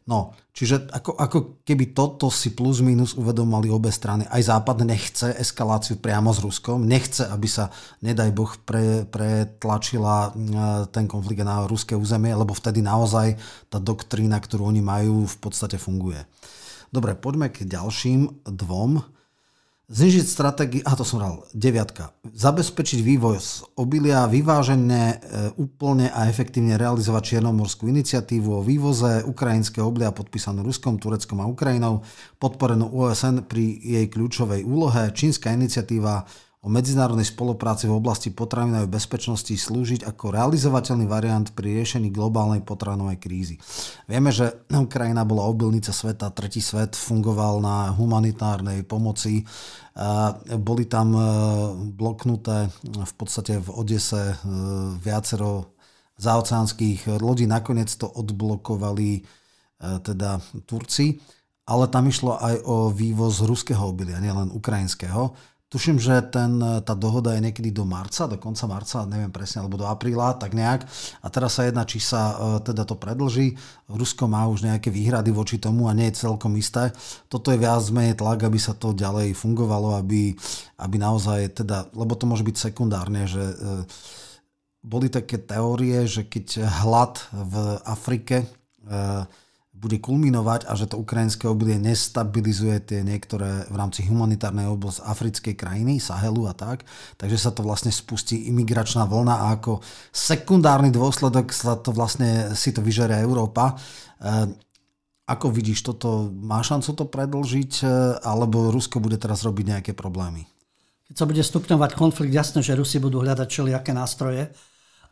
No, čiže ako, ako keby toto si plus minus uvedomali obe strany. Aj Západ nechce eskaláciu priamo s Ruskom, nechce, aby sa, nedaj Boh, pre, pretlačila e, ten konflikt na ruské územie, lebo vtedy naozaj tá doktrína, ktorú oni majú, v podstate funguje. Dobre, poďme k ďalším dvom. Znižiť stratégiu, a to som hral, deviatka. Zabezpečiť vývoj z obilia, vyvážene, e, úplne a efektívne realizovať Čiernomorskú iniciatívu o vývoze ukrajinského obilia podpísanú Ruskom, Tureckom a Ukrajinou, podporenú OSN pri jej kľúčovej úlohe. Čínska iniciatíva o medzinárodnej spolupráci v oblasti potravinovej bezpečnosti slúžiť ako realizovateľný variant pri riešení globálnej potravinovej krízy. Vieme, že Ukrajina bola obilnica sveta, tretí svet fungoval na humanitárnej pomoci. Boli tam e, bloknuté v podstate v Odese e, viacero zaoceánskych lodí. Nakoniec to odblokovali e, teda Turci, ale tam išlo aj o vývoz ruského obilia, nielen ukrajinského. Tuším, že ten, tá dohoda je niekedy do marca, do konca marca, neviem presne, alebo do apríla, tak nejak. A teraz sa jedná, či sa e, teda to predlží. Rusko má už nejaké výhrady voči tomu a nie je celkom isté. Toto je viac menej tlak, aby sa to ďalej fungovalo, aby, aby naozaj teda, lebo to môže byť sekundárne, že e, boli také teórie, že keď hlad v Afrike e, bude kulminovať a že to ukrajinské obilie nestabilizuje tie niektoré v rámci humanitárnej oblasti africkej krajiny, Sahelu a tak. Takže sa to vlastne spustí imigračná vlna a ako sekundárny dôsledok sa to vlastne si to vyžerie Európa. E, ako vidíš, toto má šancu to predlžiť, e, alebo Rusko bude teraz robiť nejaké problémy? Keď sa bude stupňovať konflikt, jasné, že Rusi budú hľadať všelijaké nástroje,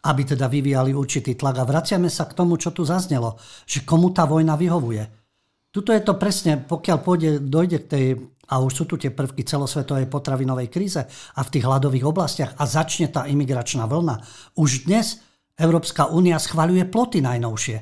aby teda vyvíjali určitý tlak. A vraciame sa k tomu, čo tu zaznelo, že komu tá vojna vyhovuje. Tuto je to presne, pokiaľ pôjde, dojde k tej, a už sú tu tie prvky celosvetovej potravinovej kríze a v tých hladových oblastiach a začne tá imigračná vlna. Už dnes Európska únia schvaľuje ploty najnovšie,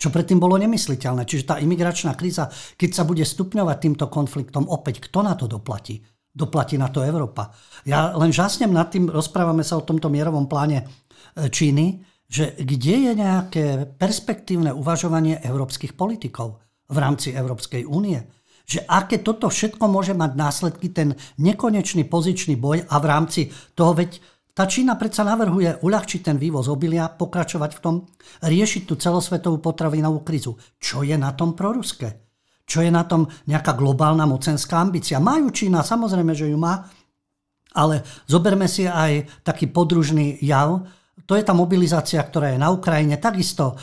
čo predtým bolo nemysliteľné. Čiže tá imigračná kríza, keď sa bude stupňovať týmto konfliktom, opäť kto na to doplatí? Doplatí na to Európa. Ja len žasnem nad tým, rozprávame sa o tomto mierovom pláne Číny, že kde je nejaké perspektívne uvažovanie európskych politikov v rámci Európskej únie. Že aké toto všetko môže mať následky, ten nekonečný pozičný boj a v rámci toho, veď tá Čína predsa navrhuje uľahčiť ten vývoz obilia, pokračovať v tom, riešiť tú celosvetovú potravinovú krizu. Čo je na tom proruské? Čo je na tom nejaká globálna mocenská ambícia? Majú Čína, samozrejme, že ju má, ale zoberme si aj taký podružný jav, to je tá mobilizácia, ktorá je na Ukrajine. Takisto e,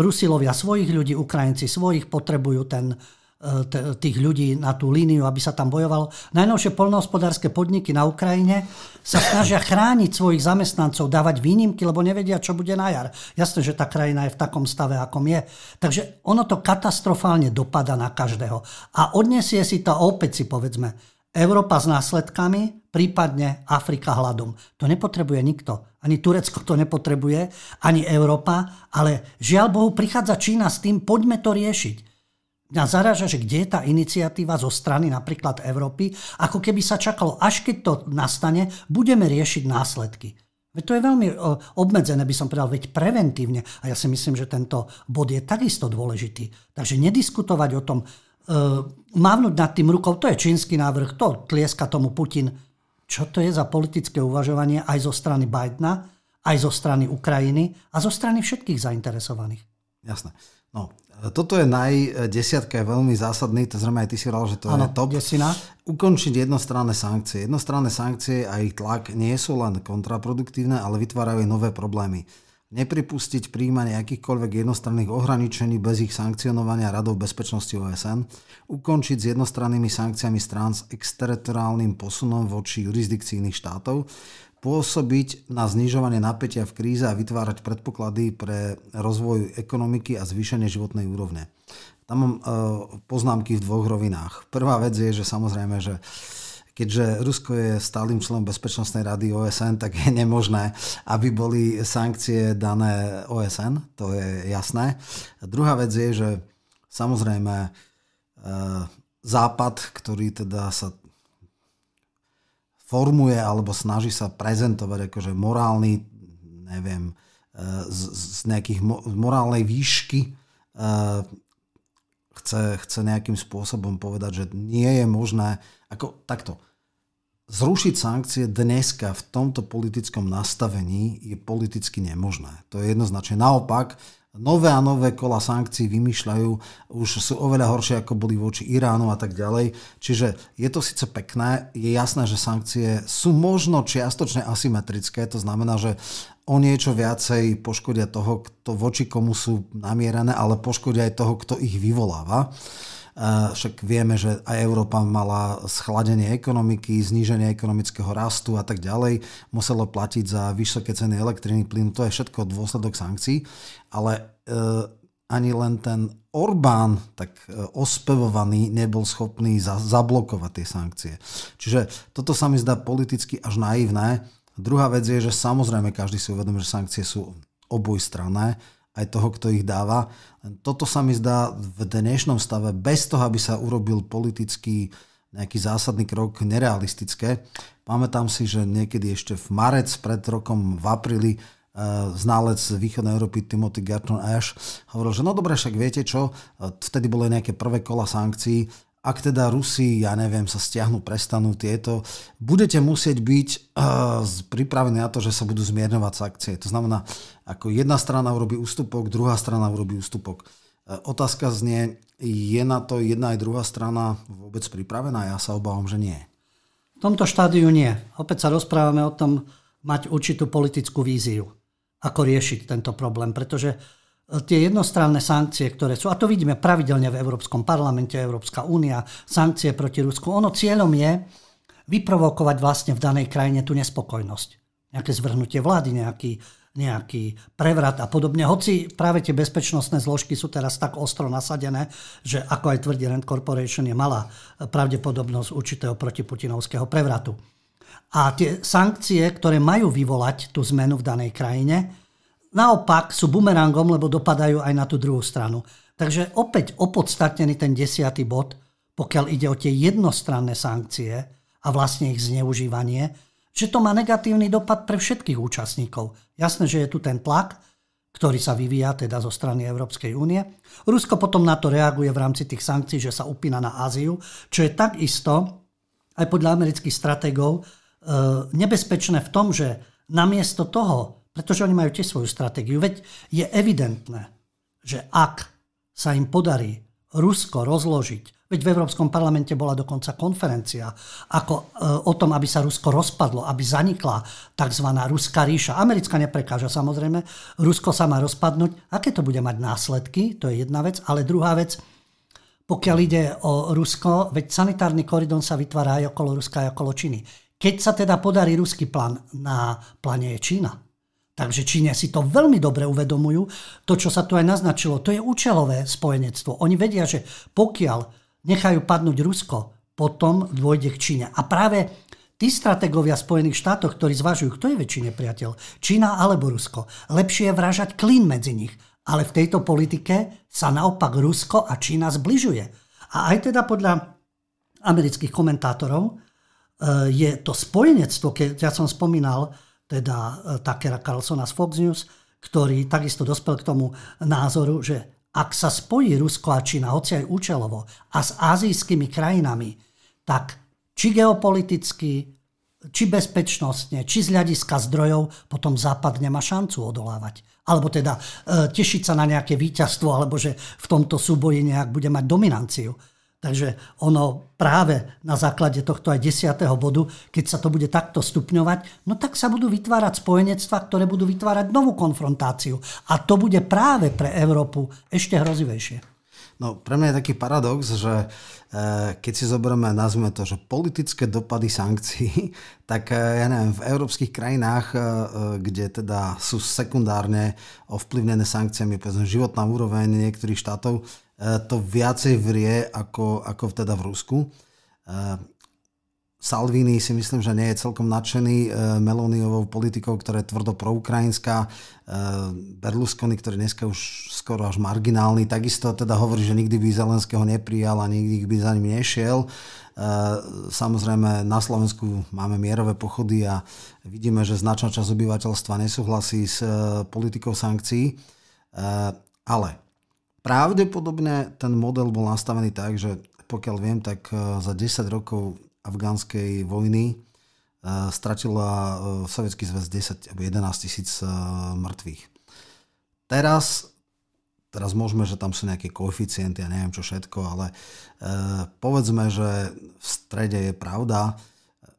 Rusilovia svojich ľudí, Ukrajinci svojich potrebujú ten, e, tých ľudí na tú líniu, aby sa tam bojovalo. Najnovšie polnohospodárske podniky na Ukrajine sa snažia chrániť svojich zamestnancov, dávať výnimky, lebo nevedia, čo bude na jar. Jasné, že tá krajina je v takom stave, akom je. Takže ono to katastrofálne dopada na každého. A odniesie si to opäť si povedzme, Európa s následkami, prípadne Afrika hladom. To nepotrebuje nikto. Ani Turecko to nepotrebuje, ani Európa, ale žiaľ Bohu prichádza Čína s tým, poďme to riešiť. Mňa zaráža, že kde je tá iniciatíva zo strany napríklad Európy, ako keby sa čakalo, až keď to nastane, budeme riešiť následky. Veď to je veľmi obmedzené, by som povedal, veď preventívne. A ja si myslím, že tento bod je takisto dôležitý. Takže nediskutovať o tom, uh, mávnuť nad tým rukou, to je čínsky návrh, to tlieska tomu Putin. Čo to je za politické uvažovanie aj zo strany Bidena, aj zo strany Ukrajiny a zo strany všetkých zainteresovaných? Jasné. No, toto je najdesiatka, je veľmi zásadný, to zrejme aj ty si že to ano, je top. Desina. Ukončiť jednostranné sankcie. Jednostranné sankcie a ich tlak nie sú len kontraproduktívne, ale vytvárajú aj nové problémy nepripustiť príjmanie akýchkoľvek jednostranných ohraničení bez ich sankcionovania Radov bezpečnosti OSN, ukončiť s jednostrannými sankciami strán s exteritoriálnym posunom voči jurisdikcii iných štátov, pôsobiť na znižovanie napätia v kríze a vytvárať predpoklady pre rozvoj ekonomiky a zvýšenie životnej úrovne. Tam mám uh, poznámky v dvoch rovinách. Prvá vec je, že samozrejme, že keďže Rusko je stálym členom Bezpečnostnej rady OSN, tak je nemožné, aby boli sankcie dané OSN, to je jasné. A druhá vec je, že samozrejme e, Západ, ktorý teda sa formuje alebo snaží sa prezentovať akože morálny, neviem, e, z, z nejakých morálnej výšky e, chce, chce nejakým spôsobom povedať, že nie je možné, ako takto, Zrušiť sankcie dneska v tomto politickom nastavení je politicky nemožné. To je jednoznačne. Naopak, nové a nové kola sankcií vymýšľajú, už sú oveľa horšie, ako boli voči Iránu a tak ďalej. Čiže je to síce pekné, je jasné, že sankcie sú možno čiastočne asymetrické, to znamená, že o niečo viacej poškodia toho, kto voči komu sú namierané, ale poškodia aj toho, kto ich vyvoláva. Však vieme, že aj Európa mala schladenie ekonomiky, zníženie ekonomického rastu a tak ďalej. Muselo platiť za vysoké ceny elektriny, plynu. To je všetko dôsledok sankcií. Ale e, ani len ten Orbán, tak e, ospevovaný, nebol schopný za, zablokovať tie sankcie. Čiže toto sa mi zdá politicky až naivné. Druhá vec je, že samozrejme každý si uvedomí, že sankcie sú obojstranné aj toho, kto ich dáva. Toto sa mi zdá v dnešnom stave, bez toho, aby sa urobil politický nejaký zásadný krok nerealistické. Pamätám si, že niekedy ešte v marec pred rokom v apríli e, ználec východnej Európy Timothy Garton Ash hovoril, že no dobre, však viete čo, e, vtedy boli nejaké prvé kola sankcií, ak teda Rusi, ja neviem, sa stiahnu, prestanú tieto, budete musieť byť uh, pripravení na to, že sa budú zmierňovať sankcie. To znamená, ako jedna strana urobí ústupok, druhá strana urobí ústupok. Uh, otázka znie, je na to jedna aj druhá strana vôbec pripravená? Ja sa obávam, že nie. V tomto štádiu nie. Opäť sa rozprávame o tom mať určitú politickú víziu, ako riešiť tento problém, pretože tie jednostranné sankcie, ktoré sú, a to vidíme pravidelne v Európskom parlamente, Európska únia, sankcie proti Rusku, ono cieľom je vyprovokovať vlastne v danej krajine tú nespokojnosť. Nejaké zvrhnutie vlády, nejaký, nejaký prevrat a podobne. Hoci práve tie bezpečnostné zložky sú teraz tak ostro nasadené, že ako aj tvrdí Rand Corporation je malá pravdepodobnosť určitého protiputinovského prevratu. A tie sankcie, ktoré majú vyvolať tú zmenu v danej krajine, naopak sú bumerangom, lebo dopadajú aj na tú druhú stranu. Takže opäť opodstatnený ten desiatý bod, pokiaľ ide o tie jednostranné sankcie a vlastne ich zneužívanie, že to má negatívny dopad pre všetkých účastníkov. Jasné, že je tu ten tlak, ktorý sa vyvíja teda zo strany Európskej únie. Rusko potom na to reaguje v rámci tých sankcií, že sa upína na Áziu, čo je takisto aj podľa amerických strategov e, nebezpečné v tom, že namiesto toho, pretože oni majú tiež svoju stratégiu. Veď je evidentné, že ak sa im podarí Rusko rozložiť, veď v Európskom parlamente bola dokonca konferencia ako, e, o tom, aby sa Rusko rozpadlo, aby zanikla tzv. ruská ríša. Americká neprekáža samozrejme, Rusko sa má rozpadnúť. Aké to bude mať následky, to je jedna vec, ale druhá vec, pokiaľ ide o Rusko, veď sanitárny koridor sa vytvára aj okolo Ruska, aj okolo Číny. Keď sa teda podarí ruský plán, na pláne je Čína. Takže Číne si to veľmi dobre uvedomujú. To, čo sa tu aj naznačilo, to je účelové spojenectvo. Oni vedia, že pokiaľ nechajú padnúť Rusko, potom dôjde k Číne. A práve tí strategovia Spojených štátov, ktorí zvažujú, kto je väčší nepriateľ, Čína alebo Rusko, lepšie je vražať klín medzi nich. Ale v tejto politike sa naopak Rusko a Čína zbližuje. A aj teda podľa amerických komentátorov e, je to spojenectvo, keď ja som spomínal, teda e, Takera Carlsona z Fox News, ktorý takisto dospel k tomu názoru, že ak sa spojí Rusko a Čína, hoci aj účelovo, a s azijskými krajinami, tak či geopoliticky, či bezpečnostne, či z hľadiska zdrojov, potom Západ nemá šancu odolávať. Alebo teda e, tešiť sa na nejaké víťazstvo, alebo že v tomto súboji nejak bude mať dominanciu. Takže ono práve na základe tohto aj desiatého bodu, keď sa to bude takto stupňovať, no tak sa budú vytvárať spojenectva, ktoré budú vytvárať novú konfrontáciu. A to bude práve pre Európu ešte hrozivejšie. No, pre mňa je taký paradox, že e, keď si zoberieme, nazvime to, že politické dopady sankcií, tak e, ja neviem, v európskych krajinách, e, kde teda sú sekundárne ovplyvnené sankciami, povedzme, životná úroveň niektorých štátov, to viacej vrie ako, ako teda v Rusku. E, Salvini si myslím, že nie je celkom nadšený e, Meloniovou politikou, ktorá je tvrdo proukrajinská. Berlusconi, ktorý dneska už skoro až marginálny, takisto teda hovorí, že nikdy by Zelenského neprijal a nikdy by za ním nešiel. Samozrejme na Slovensku máme mierové pochody a vidíme, že značná časť obyvateľstva nesúhlasí s politikou sankcií. Ale Pravdepodobne ten model bol nastavený tak, že pokiaľ viem, tak e, za 10 rokov afgánskej vojny e, stratila e, Sovietský zväz 10 alebo 11 tisíc mŕtvych. Teraz, teraz môžeme, že tam sú nejaké koeficienty, ja neviem čo všetko, ale povedzme, že v strede je pravda,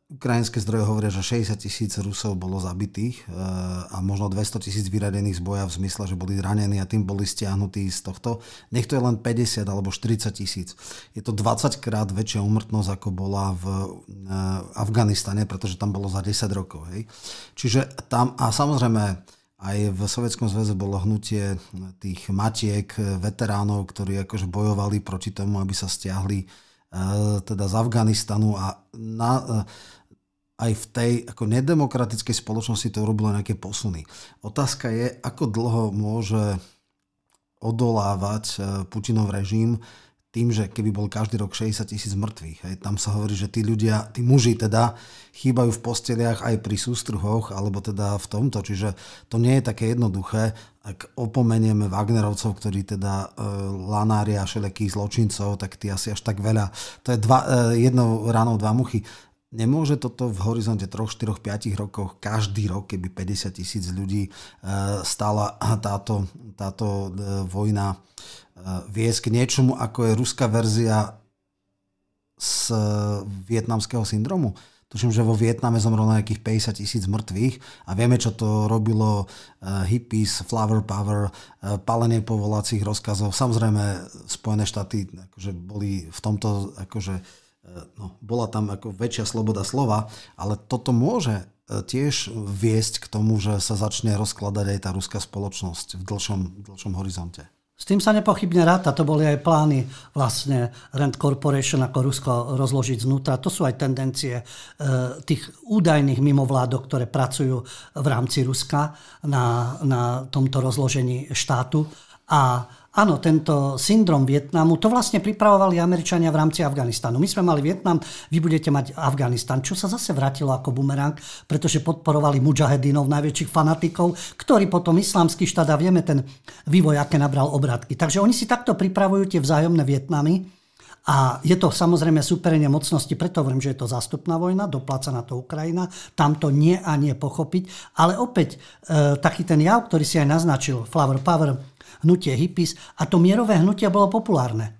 Ukrajinské zdroje hovoria, že 60 tisíc Rusov bolo zabitých eh, a možno 200 tisíc vyradených z boja v zmysle, že boli ranení a tým boli stiahnutí z tohto. Nech to je len 50 alebo 40 tisíc. Je to 20 krát väčšia umrtnosť, ako bola v eh, Afganistane, pretože tam bolo za 10 rokov. Hej. Čiže tam, a samozrejme, aj v Sovietskom zväze bolo hnutie tých matiek, veteránov, ktorí akože bojovali proti tomu, aby sa stiahli eh, teda z Afganistanu a na, aj v tej ako nedemokratickej spoločnosti to urobilo nejaké posuny. Otázka je, ako dlho môže odolávať e, Putinov režim tým, že keby bol každý rok 60 tisíc mŕtvych. Hej, tam sa hovorí, že tí ľudia, tí muži teda chýbajú v posteliach aj pri sústruhoch, alebo teda v tomto. Čiže to nie je také jednoduché, ak opomenieme Wagnerovcov, ktorí teda e, lanária všelijakých zločincov, tak tí asi až tak veľa. To je dva, e, jednou ránou dva muchy. Nemôže toto v horizonte 3, 4, 5 rokoch každý rok, keby 50 tisíc ľudí e, stála táto, táto e, vojna e, viesť k niečomu, ako je ruská verzia z vietnamského syndromu. Tuším, že vo Vietname zomrelo nejakých 50 tisíc mŕtvych a vieme, čo to robilo hippies, flower power, palenie povolacích rozkazov. Samozrejme, Spojené štáty akože boli v tomto akože no, bola tam ako väčšia sloboda slova, ale toto môže e, tiež viesť k tomu, že sa začne rozkladať aj tá ruská spoločnosť v dlhšom, dlhšom horizonte. S tým sa nepochybne ráta, to boli aj plány vlastne Rand Corporation ako Rusko rozložiť znútra. To sú aj tendencie e, tých údajných mimovládok, ktoré pracujú v rámci Ruska na, na tomto rozložení štátu. A Áno, tento syndrom Vietnamu, to vlastne pripravovali Američania v rámci Afganistanu. My sme mali Vietnam, vy budete mať Afganistan, čo sa zase vrátilo ako bumerang, pretože podporovali mujahedinov, najväčších fanatikov, ktorí potom islamský štát a vieme ten vývoj, aké nabral obratky. Takže oni si takto pripravujú tie vzájomné Vietnamy, a je to samozrejme súperenie mocnosti, preto hovorím, že je to zástupná vojna, dopláca na to Ukrajina, tam to nie a nie pochopiť. Ale opäť e, taký ten jav, ktorý si aj naznačil, Flower Power, hnutie hippies a to mierové hnutie bolo populárne.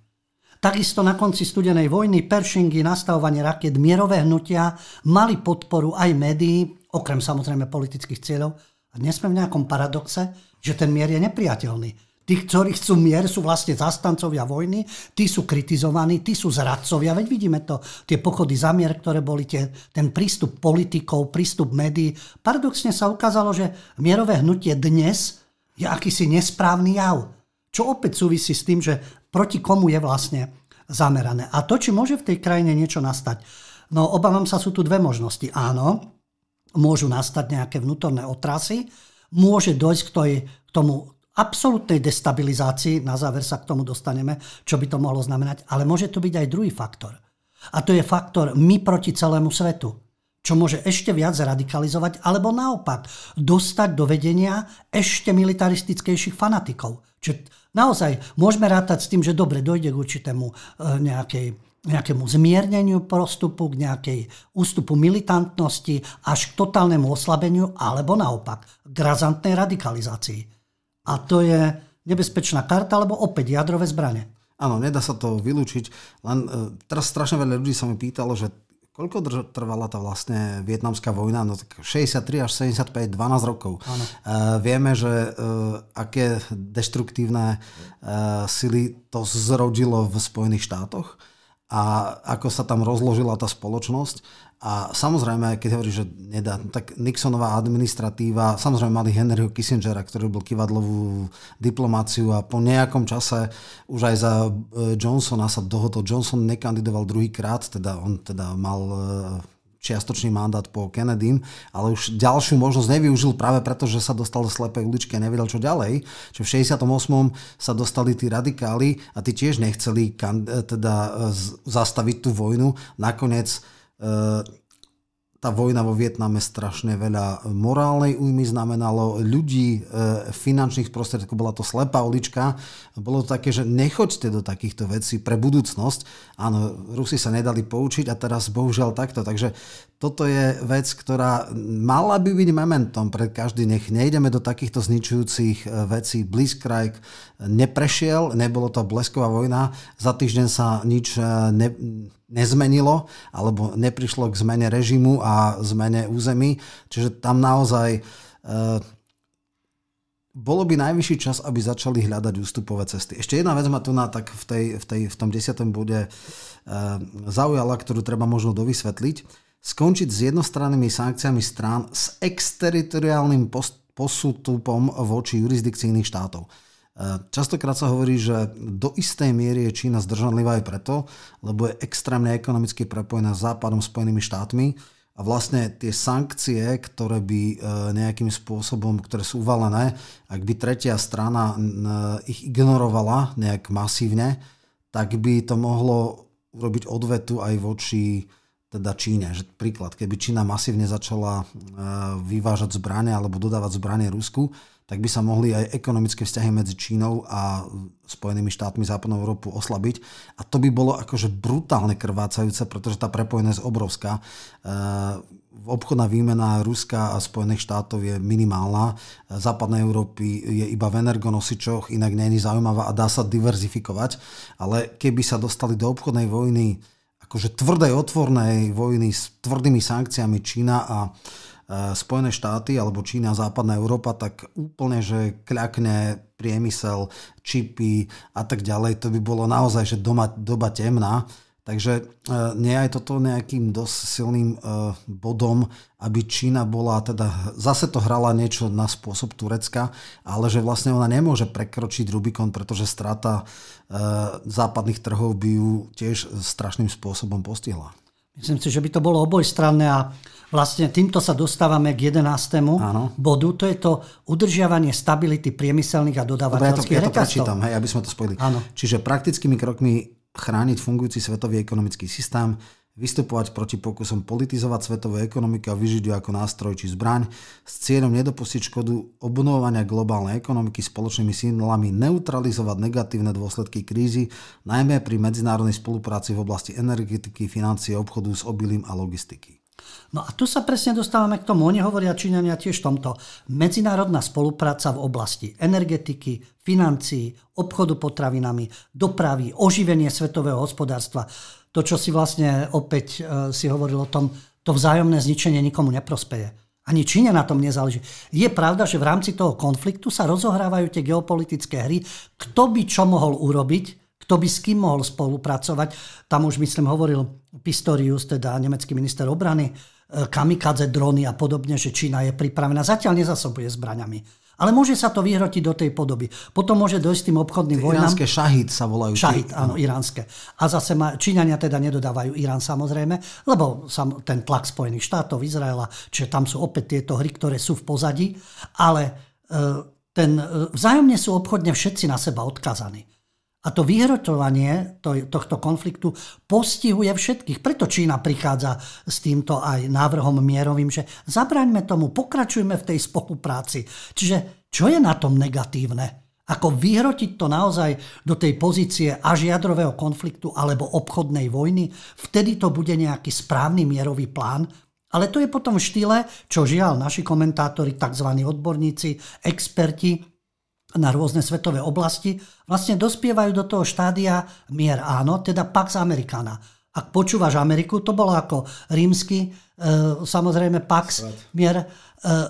Takisto na konci studenej vojny Pershingy, nastavovanie raket, mierové hnutia mali podporu aj médií, okrem samozrejme politických cieľov. A dnes sme v nejakom paradoxe, že ten mier je nepriateľný. Tí, ktorí chcú mier, sú vlastne zastancovia vojny, tí sú kritizovaní, tí sú zradcovia. Veď vidíme to, tie pochody za mier, ktoré boli, tie, ten prístup politikov, prístup médií. Paradoxne sa ukázalo, že mierové hnutie dnes je akýsi nesprávny jav. Čo opäť súvisí s tým, že proti komu je vlastne zamerané. A to, či môže v tej krajine niečo nastať. No obávam sa, sú tu dve možnosti. Áno, môžu nastať nejaké vnútorné otrasy, môže dojsť k, toj, k tomu absolútnej destabilizácii, na záver sa k tomu dostaneme, čo by to mohlo znamenať, ale môže to byť aj druhý faktor. A to je faktor my proti celému svetu, čo môže ešte viac radikalizovať, alebo naopak dostať do vedenia ešte militaristickejších fanatikov. Čiže naozaj môžeme rátať s tým, že dobre, dojde k určitému e, nejakej nejakému zmierneniu prostupu, k nejakej ústupu militantnosti až k totálnemu oslabeniu, alebo naopak k razantnej radikalizácii. A to je nebezpečná karta, lebo opäť jadrové zbranie. Áno, nedá sa to vylúčiť. Len uh, teraz strašne veľa ľudí sa mi pýtalo, že koľko trvala tá vlastne vietnamská vojna? No tak 63 až 75, 12 rokov. Áno. Uh, vieme, že uh, aké deštruktívne uh, sily to zrodilo v Spojených štátoch a ako sa tam rozložila tá spoločnosť. A samozrejme, keď hovorí, že nedá, tak Nixonová administratíva, samozrejme mali Henryho Kissingera, ktorý byl kivadlovú diplomáciu a po nejakom čase už aj za e, Johnsona sa dohodol. Johnson nekandidoval druhýkrát, teda on teda mal e, čiastočný mandát po Kennedym, ale už ďalšiu možnosť nevyužil práve preto, že sa dostal do slepej uličky a nevedel, čo ďalej. Čiže v 68. sa dostali tí radikáli a tí tiež nechceli e, teda zastaviť tú vojnu. Nakoniec E, tá vojna vo Vietname strašne veľa morálnej újmy znamenalo, ľudí, e, finančných prostriedkov, bola to slepá ulička. Bolo to také, že nechoďte do takýchto vecí pre budúcnosť. Áno, Rusi sa nedali poučiť a teraz bohužiaľ takto. Takže toto je vec, ktorá mala by byť momentom pre každý. Nech nejdeme do takýchto zničujúcich e, vecí. Blitzkrieg neprešiel, nebolo to blesková vojna. Za týždeň sa nič ne, nezmenilo alebo neprišlo k zmene režimu a zmene území. Čiže tam naozaj e, bolo by najvyšší čas, aby začali hľadať ústupové cesty. Ešte jedna vec ma tu na, tak v, tej, v, tej, v tom desiatom bude e, zaujala, ktorú treba možno dovysvetliť. Skončiť s jednostrannými sankciami strán s exteritoriálnym posútupom voči jurisdikcii iných štátov. Častokrát sa hovorí, že do istej miery je Čína zdržanlivá aj preto, lebo je extrémne ekonomicky prepojená s Západom, Spojenými štátmi a vlastne tie sankcie, ktoré by e, nejakým spôsobom, ktoré sú uvalené, ak by tretia strana ich ignorovala nejak masívne, tak by to mohlo urobiť odvetu aj voči teda Číne. Že príklad, keby Čína masívne začala e, vyvážať zbranie alebo dodávať zbranie Rusku, tak by sa mohli aj ekonomické vzťahy medzi Čínou a Spojenými štátmi západnou Európu oslabiť. A to by bolo akože brutálne krvácajúce, pretože tá prepojenosť je obrovská. E, obchodná výmena Ruska a Spojených štátov je minimálna. Západnej Európy je iba v energonosičoch, inak je zaujímavá a dá sa diverzifikovať. Ale keby sa dostali do obchodnej vojny, akože tvrdej otvornej vojny s tvrdými sankciami Čína a Spojené štáty alebo Čína, západná Európa, tak úplne, že kľakne priemysel, čipy a tak ďalej, to by bolo naozaj, že doma, doba temná. Takže eh, nie je toto nejakým dosť silným eh, bodom, aby Čína bola, teda zase to hrala niečo na spôsob Turecka, ale že vlastne ona nemôže prekročiť Rubikon, pretože strata západných trhov by ju tiež strašným spôsobom postihla. Myslím si, že by to bolo obojstranné a vlastne týmto sa dostávame k 11. Áno. bodu. To je to udržiavanie stability priemyselných a dodávateľských ja to, ja to prečítam, hej, aby sme to spojili. Áno. Čiže praktickými krokmi chrániť fungujúci svetový ekonomický systém, vystupovať proti pokusom politizovať svetovú ekonomiku a vyžiť ju ako nástroj či zbraň s cieľom nedopustiť škodu obnovovania globálnej ekonomiky spoločnými silami, neutralizovať negatívne dôsledky krízy, najmä pri medzinárodnej spolupráci v oblasti energetiky, financie, obchodu s obilím a logistiky. No a tu sa presne dostávame k tomu. Oni hovoria Číňania tiež tomto. Medzinárodná spolupráca v oblasti energetiky, financií, obchodu potravinami, dopravy, oživenie svetového hospodárstva. To, čo si vlastne opäť e, si hovoril o tom, to vzájomné zničenie nikomu neprospeje. Ani Číne na tom nezáleží. Je pravda, že v rámci toho konfliktu sa rozohrávajú tie geopolitické hry, kto by čo mohol urobiť, kto by s kým mohol spolupracovať. Tam už, myslím, hovoril Pistorius, teda nemecký minister obrany, e, kamikadze drony a podobne, že Čína je pripravená. Zatiaľ nezasobuje zbraňami. Ale môže sa to vyhrotiť do tej podoby. Potom môže dojsť tým obchodným vojnám. Iránske šahid sa volajú. Šahid, áno, iránske. A zase ma, Číňania teda nedodávajú Irán samozrejme, lebo sam, ten tlak Spojených štátov, Izraela, čiže tam sú opäť tieto hry, ktoré sú v pozadí, ale e, ten, e, vzájomne sú obchodne všetci na seba odkazaní. A to vyhrotovanie tohto konfliktu postihuje všetkých. Preto Čína prichádza s týmto aj návrhom mierovým, že zabraňme tomu, pokračujme v tej spolupráci. Čiže čo je na tom negatívne? Ako vyhrotiť to naozaj do tej pozície až jadrového konfliktu alebo obchodnej vojny? Vtedy to bude nejaký správny mierový plán, ale to je potom v štýle, čo žiaľ naši komentátori, tzv. odborníci, experti na rôzne svetové oblasti, vlastne dospievajú do toho štádia mier áno, teda Pax Americana. Ak počúvaš Ameriku, to bolo ako rímsky, e, samozrejme Pax, mier. E,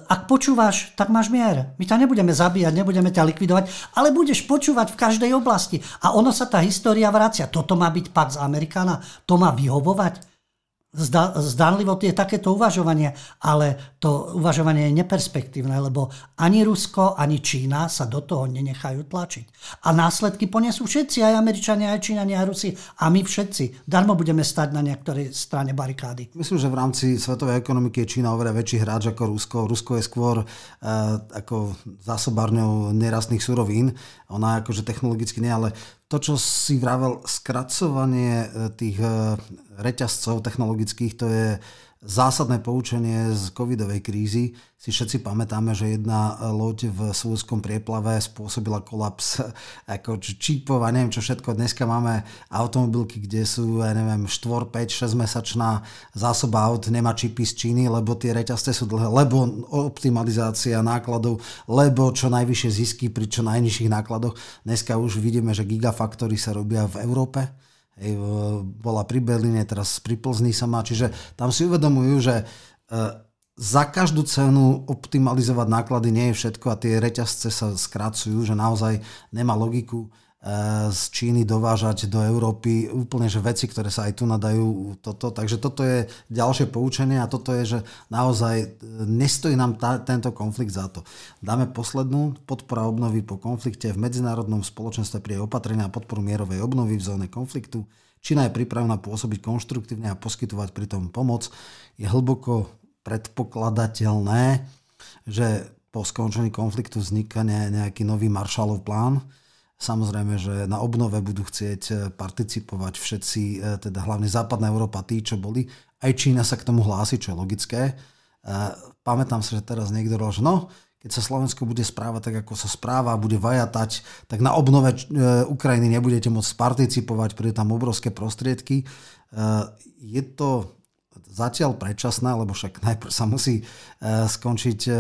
ak počúvaš, tak máš mier. My ťa nebudeme zabíjať, nebudeme ťa likvidovať, ale budeš počúvať v každej oblasti. A ono sa tá história vracia. Toto má byť Pax Americana, to má vyhovovať. Zda, zdánlivo je takéto uvažovanie, ale to uvažovanie je neperspektívne, lebo ani Rusko, ani Čína sa do toho nenechajú tlačiť. A následky ponesú všetci, aj Američania, aj Číňania, aj Rusi a my všetci. Darmo budeme stať na niektorej strane barikády. Myslím, že v rámci svetovej ekonomiky je Čína oveľa väčší hráč ako Rusko. Rusko je skôr uh, ako zásobárňou nerastných surovín. Ona akože technologicky nie, ale to, čo si vravel, skracovanie e, tých e, reťazcov technologických, to je zásadné poučenie z covidovej krízy. Si všetci pamätáme, že jedna loď v Súdskom prieplave spôsobila kolaps ako čípov a neviem čo všetko. Dneska máme automobilky, kde sú, ja neviem, 4, 5, 6 mesačná zásoba aut, nemá čipy z Číny, lebo tie reťazce sú dlhé, lebo optimalizácia nákladov, lebo čo najvyššie zisky pri čo najnižších nákladoch. Dneska už vidíme, že gigafaktory sa robia v Európe bola pri Berlíne, teraz pri Plzni sa má, čiže tam si uvedomujú, že e, za každú cenu optimalizovať náklady nie je všetko a tie reťazce sa skracujú, že naozaj nemá logiku z Číny dovážať do Európy úplne že veci, ktoré sa aj tu nadajú toto. Takže toto je ďalšie poučenie a toto je, že naozaj e, nestojí nám tá, tento konflikt za to. Dáme poslednú podpora obnovy po konflikte v medzinárodnom spoločenstve pri opatrenia a podporu mierovej obnovy v zóne konfliktu. Čína je pripravená pôsobiť konštruktívne a poskytovať pritom pomoc. Je hlboko predpokladateľné, že po skončení konfliktu vzniká nejaký nový Marshallov plán, Samozrejme, že na obnove budú chcieť e, participovať všetci, e, teda hlavne západná Európa, tí, čo boli. Aj Čína sa k tomu hlási, čo je logické. E, pamätám sa, že teraz niekto že no, keď sa Slovensko bude správať tak, ako sa správa, bude vajatať, tak na obnove Ukrajiny nebudete môcť participovať, príde tam obrovské prostriedky. Je to zatiaľ predčasná, lebo však najprv sa musí e, skončiť e,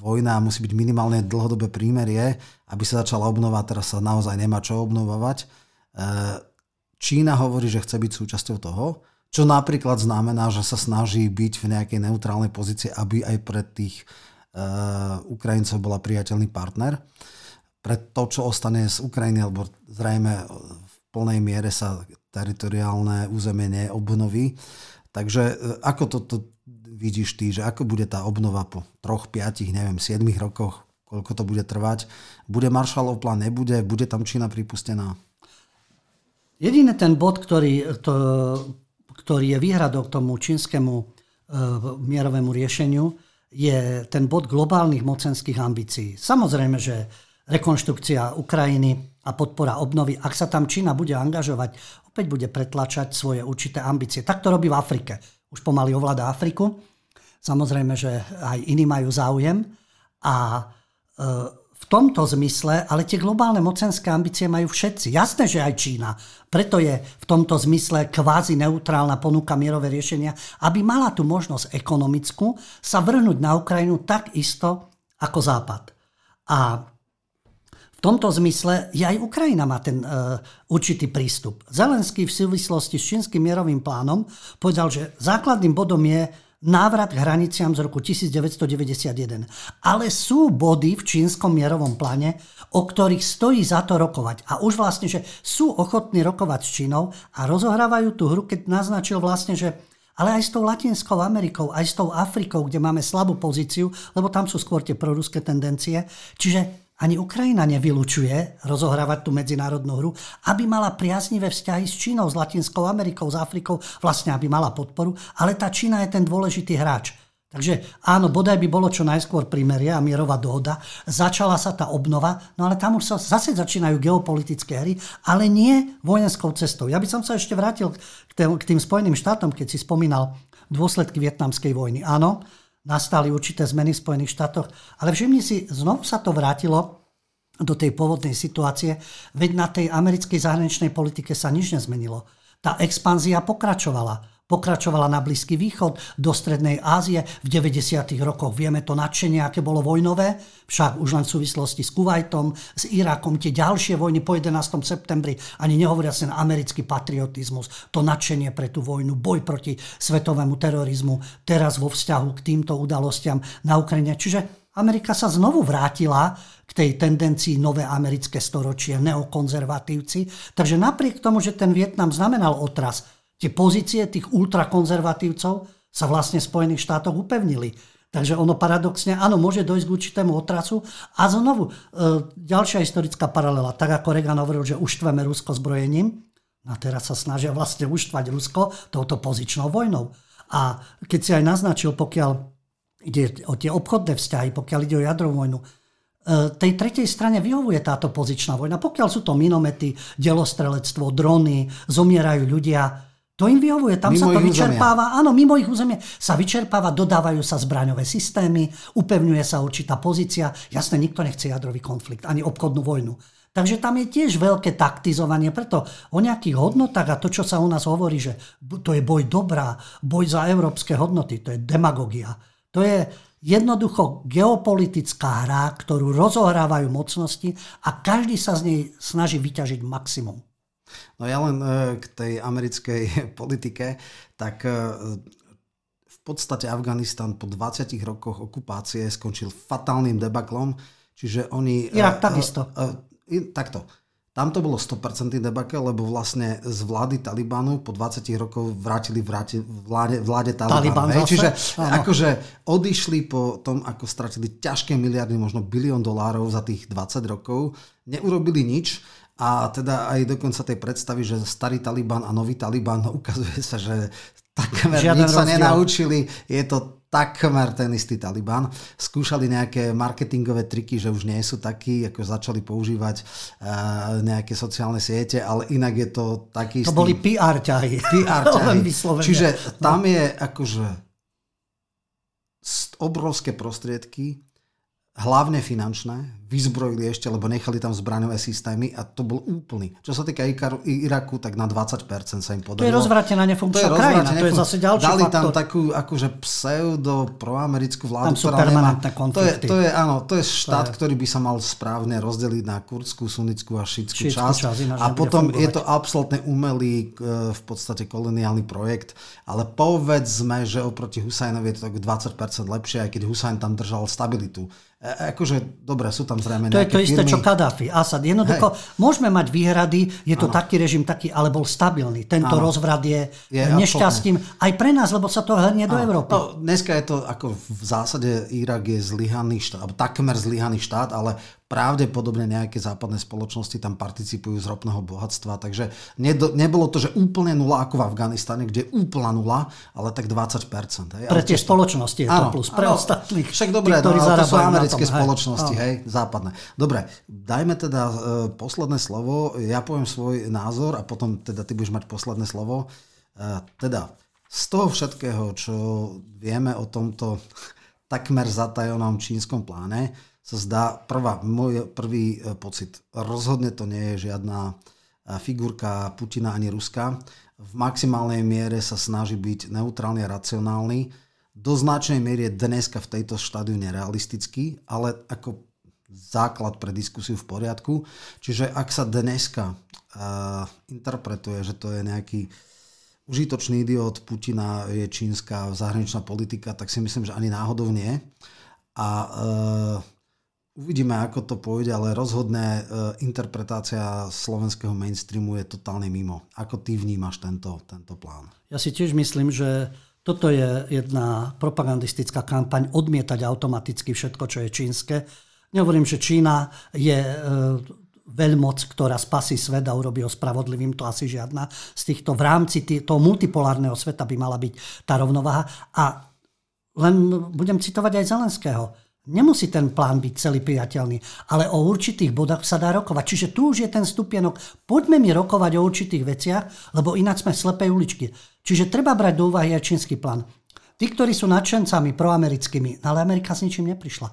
vojna a musí byť minimálne dlhodobé prímerie, aby sa začala obnovať, teraz sa naozaj nemá čo obnovovať. E, Čína hovorí, že chce byť súčasťou toho, čo napríklad znamená, že sa snaží byť v nejakej neutrálnej pozícii, aby aj pre tých Ukrajincov bola priateľný partner. Pre to, čo ostane z Ukrajiny, alebo zrejme v plnej miere sa teritoriálne územie neobnoví, Takže e, ako toto vidíš ty, že ako bude tá obnova po troch, piatich, neviem, 7 rokoch, koľko to bude trvať? Bude Marshallov plán, nebude? Bude tam Čína pripustená? Jediný ten bod, ktorý, to, ktorý je výhradok tomu čínskemu e, mierovému riešeniu, je ten bod globálnych mocenských ambícií. Samozrejme, že rekonštrukcia Ukrajiny a podpora obnovy, ak sa tam Čína bude angažovať opäť bude pretlačať svoje určité ambície. Tak to robí v Afrike. Už pomaly ovláda Afriku. Samozrejme, že aj iní majú záujem. A e, v tomto zmysle, ale tie globálne mocenské ambície majú všetci. Jasné, že aj Čína. Preto je v tomto zmysle kvázi neutrálna ponuka mierové riešenia, aby mala tú možnosť ekonomickú sa vrhnúť na Ukrajinu tak isto ako Západ. A tomto zmysle je aj Ukrajina má ten uh, určitý prístup. Zelenský v súvislosti s čínskym mierovým plánom povedal, že základným bodom je návrat k hraniciam z roku 1991. Ale sú body v čínskom mierovom pláne, o ktorých stojí za to rokovať. A už vlastne, že sú ochotní rokovať s Čínou a rozohrávajú tú hru, keď naznačil vlastne, že ale aj s tou Latinskou Amerikou, aj s tou Afrikou, kde máme slabú pozíciu, lebo tam sú skôr tie proruské tendencie. Čiže ani Ukrajina nevylučuje rozohrávať tú medzinárodnú hru, aby mala priaznivé vzťahy s Čínou, s Latinskou Amerikou, s Afrikou, vlastne aby mala podporu, ale tá Čína je ten dôležitý hráč. Takže áno, bodaj by bolo čo najskôr primerie a mierová dohoda. Začala sa tá obnova, no ale tam už sa zase začínajú geopolitické hry, ale nie vojenskou cestou. Ja by som sa ešte vrátil k tým, k tým Spojeným štátom, keď si spomínal dôsledky vietnamskej vojny. Áno, nastali určité zmeny v Spojených štátoch, ale všimni si, znovu sa to vrátilo do tej pôvodnej situácie, veď na tej americkej zahraničnej politike sa nič nezmenilo. Tá expanzia pokračovala pokračovala na Blízky východ, do Strednej Ázie. V 90. rokoch vieme to nadšenie, aké bolo vojnové, však už len v súvislosti s Kuwaitom, s Irakom, tie ďalšie vojny po 11. septembri, ani nehovoria ten americký patriotizmus, to nadšenie pre tú vojnu, boj proti svetovému terorizmu, teraz vo vzťahu k týmto udalostiam na Ukrajine. Čiže Amerika sa znovu vrátila k tej tendencii nové americké storočie, neokonzervatívci. Takže napriek tomu, že ten Vietnam znamenal otras, tie pozície tých ultrakonzervatívcov sa vlastne v Spojených štátoch upevnili. Takže ono paradoxne, áno, môže dojsť k určitému otrasu. A znovu, e, ďalšia historická paralela, tak ako Reagan hovoril, že uštveme Rusko zbrojením, a teraz sa snažia vlastne uštvať Rusko touto pozičnou vojnou. A keď si aj naznačil, pokiaľ ide o tie obchodné vzťahy, pokiaľ ide o jadrovú vojnu, e, tej tretej strane vyhovuje táto pozičná vojna. Pokiaľ sú to minomety, delostrelectvo, drony, zomierajú ľudia, to im vyhovuje, tam mimo sa to vyčerpáva. Územia. Áno, mimo ich územie sa vyčerpáva, dodávajú sa zbraňové systémy, upevňuje sa určitá pozícia. Jasne, nikto nechce jadrový konflikt, ani obchodnú vojnu. Takže tam je tiež veľké taktizovanie, preto o nejakých hodnotách a to, čo sa u nás hovorí, že to je boj dobrá, boj za európske hodnoty, to je demagogia. To je jednoducho geopolitická hra, ktorú rozohrávajú mocnosti a každý sa z nej snaží vyťažiť maximum. No ja len e, k tej americkej politike, tak e, v podstate Afganistan po 20 rokoch okupácie skončil fatálnym debaklom, čiže oni... Ja, takisto. Takto. Tam to bolo 100% debakel, lebo vlastne z vlády Talibanu po 20 rokov vrátili vráti, vláde, vláde Talibanu. Taliban Čiže ano. akože odišli po tom, ako stratili ťažké miliardy, možno bilión dolárov za tých 20 rokov, neurobili nič a teda aj dokonca tej predstavy, že starý Taliban a nový Taliban, no ukazuje sa, že takmer Žiaden nič sa nenaučili. Je to takmer ten istý Taliban. Skúšali nejaké marketingové triky, že už nie sú takí, ako začali používať uh, nejaké sociálne siete, ale inak je to taký To istý... boli PR ťahy. PR ťahy. Čiže tam je akože obrovské prostriedky, hlavne finančné, vyzbrojili ešte, lebo nechali tam zbraňové systémy a to bol úplný. Čo sa týka Iraku, tak na 20% sa im podarilo. To je rozvratená nefunkčná to je krajina, nefun- to je zase ďalší Dali faktor. tam takú akože pseudo proamerickú vládu, tam sú ktorá nemá... To je, to je, áno, to je štát, to je... ktorý by sa mal správne rozdeliť na kurdskú, sunnickú a šítskú časť. Čas, a potom je to absolútne umelý e, v podstate koloniálny projekt, ale povedzme, že oproti Husajnovi je to tak 20% lepšie, aj keď Husajn tam držal stabilitu. E, akože, dobre, sú tam zrejme To je to isté, čo Kadáfi, Asad. Jednoducho, Hej. môžeme mať výhrady, je to ano. taký režim, taký, ale bol stabilný. Tento ano. rozvrat je, je nešťastím aj pre nás, lebo sa to hrnie do Európy. No, dneska je to ako v zásade Irak je zlyhaný štát, takmer zlyhaný štát, ale pravdepodobne nejaké západné spoločnosti tam participujú z ropného bohatstva, takže nebolo to, že úplne nula ako v Afganistane, kde je úplná nula, ale tak 20%. Hej. Pre tie spoločnosti je to plus, pre áno, ostatných. Však dobre, tí, no, to sú americké tom, spoločnosti, hej, hej, západné. Dobre, dajme teda uh, posledné slovo, ja poviem svoj názor a potom teda ty budeš mať posledné slovo. Uh, teda, z toho všetkého, čo vieme o tomto takmer zatajomnom čínskom pláne, sa zdá, prvá, môj prvý e, pocit, rozhodne to nie je žiadna e, figurka Putina ani Ruska. V maximálnej miere sa snaží byť neutrálny a racionálny. Do značnej miery je dneska v tejto štádiu nerealistický, ale ako základ pre diskusiu v poriadku. Čiže ak sa dneska uh, interpretuje, že to je nejaký užitočný idiot Putina, je čínska zahraničná politika, tak si myslím, že ani náhodou nie. A uh, Uvidíme, ako to pôjde, ale rozhodné e, interpretácia slovenského mainstreamu je totálne mimo. Ako ty vnímaš tento, tento plán? Ja si tiež myslím, že toto je jedna propagandistická kampaň odmietať automaticky všetko, čo je čínske. Nehovorím, že Čína je e, veľmoc, ktorá spasí svet a urobí ho spravodlivým, to asi žiadna. Z týchto v rámci toho multipolárneho sveta by mala byť tá rovnováha. A len budem citovať aj Zelenského Nemusí ten plán byť celý priateľný, ale o určitých bodoch sa dá rokovať. Čiže tu už je ten stupienok. Poďme mi rokovať o určitých veciach, lebo ináč sme v slepej uličky. Čiže treba brať do úvahy aj čínsky plán. Tí, ktorí sú nadšencami proamerickými, ale Amerika s ničím neprišla.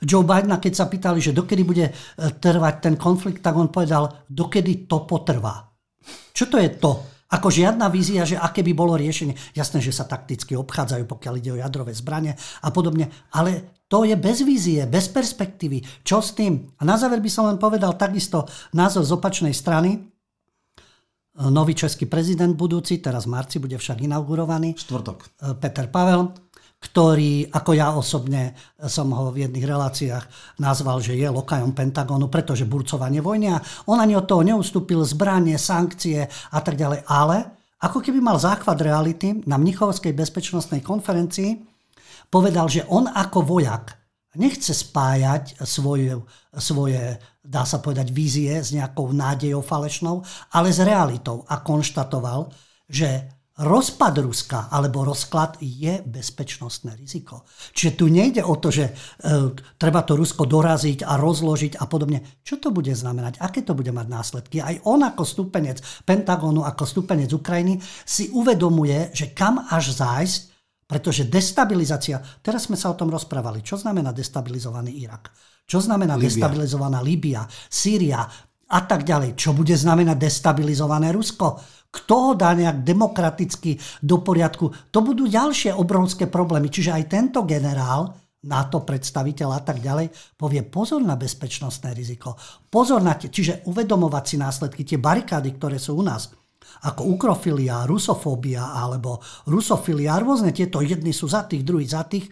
Joe Biden, keď sa pýtali, že dokedy bude e, trvať ten konflikt, tak on povedal, dokedy to potrvá. Čo to je to? Ako žiadna vízia, že aké by bolo riešenie. Jasné, že sa takticky obchádzajú, pokiaľ ide o jadrové zbranie a podobne, ale to je bez vízie, bez perspektívy. Čo s tým? A na záver by som len povedal takisto názor z opačnej strany. Nový český prezident budúci, teraz v marci bude však inaugurovaný. Štvrtok. Peter Pavel, ktorý, ako ja osobne som ho v jedných reláciách nazval, že je lokajom Pentagonu, pretože burcovanie vojny a on ani od toho neustúpil, zbranie, sankcie a tak ďalej. Ale ako keby mal záchvat reality na Mnichovskej bezpečnostnej konferencii, povedal, že on ako vojak nechce spájať svoje, svoje, dá sa povedať, vízie s nejakou nádejou falešnou, ale s realitou a konštatoval, že rozpad Ruska alebo rozklad je bezpečnostné riziko. Čiže tu nejde o to, že e, treba to Rusko doraziť a rozložiť a podobne. Čo to bude znamenať? Aké to bude mať následky? Aj on ako stupenec Pentagonu, ako stupenec Ukrajiny si uvedomuje, že kam až zájsť, pretože destabilizácia, teraz sme sa o tom rozprávali, čo znamená destabilizovaný Irak, čo znamená Libia. destabilizovaná Líbia, Sýria a tak ďalej. Čo bude znamenať destabilizované Rusko? Kto ho dá nejak demokraticky do poriadku? To budú ďalšie obrovské problémy. Čiže aj tento generál, NATO predstaviteľ a tak ďalej, povie pozor na bezpečnostné riziko. Pozor na tie, čiže uvedomovať si následky, tie barikády, ktoré sú u nás ako ukrofilia, rusofóbia alebo rusofilia, rôzne tieto jedni sú za tých, druhí za tých,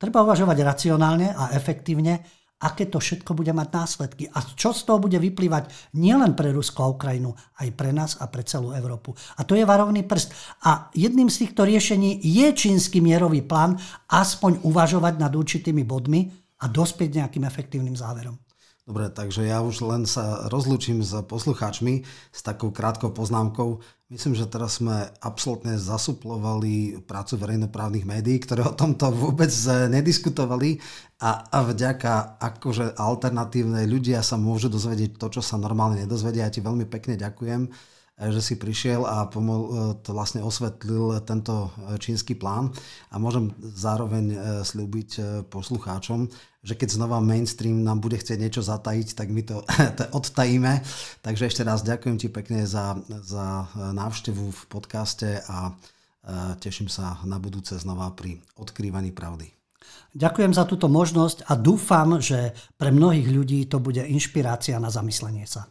treba uvažovať racionálne a efektívne, aké to všetko bude mať následky a čo z toho bude vyplývať nielen pre Rusko a Ukrajinu, aj pre nás a pre celú Európu. A to je varovný prst. A jedným z týchto riešení je čínsky mierový plán aspoň uvažovať nad určitými bodmi a dospieť nejakým efektívnym záverom. Dobre, takže ja už len sa rozlúčim s poslucháčmi s takou krátkou poznámkou. Myslím, že teraz sme absolútne zasuplovali prácu verejnoprávnych médií, ktoré o tomto vôbec nediskutovali a, a vďaka akože alternatívne ľudia sa môžu dozvedieť to, čo sa normálne nedozvedia. Ja ti veľmi pekne ďakujem E, že si prišiel a pomol, e, to vlastne osvetlil tento čínsky plán a môžem zároveň slúbiť poslucháčom, že keď znova mainstream nám bude chcieť niečo zatajiť, tak my to, to odtajíme. Takže ešte raz ďakujem ti pekne za, za návštevu v podcaste a teším sa na budúce znova pri odkrývaní pravdy. Ďakujem za túto možnosť a dúfam, že pre mnohých ľudí to bude inšpirácia na zamyslenie sa.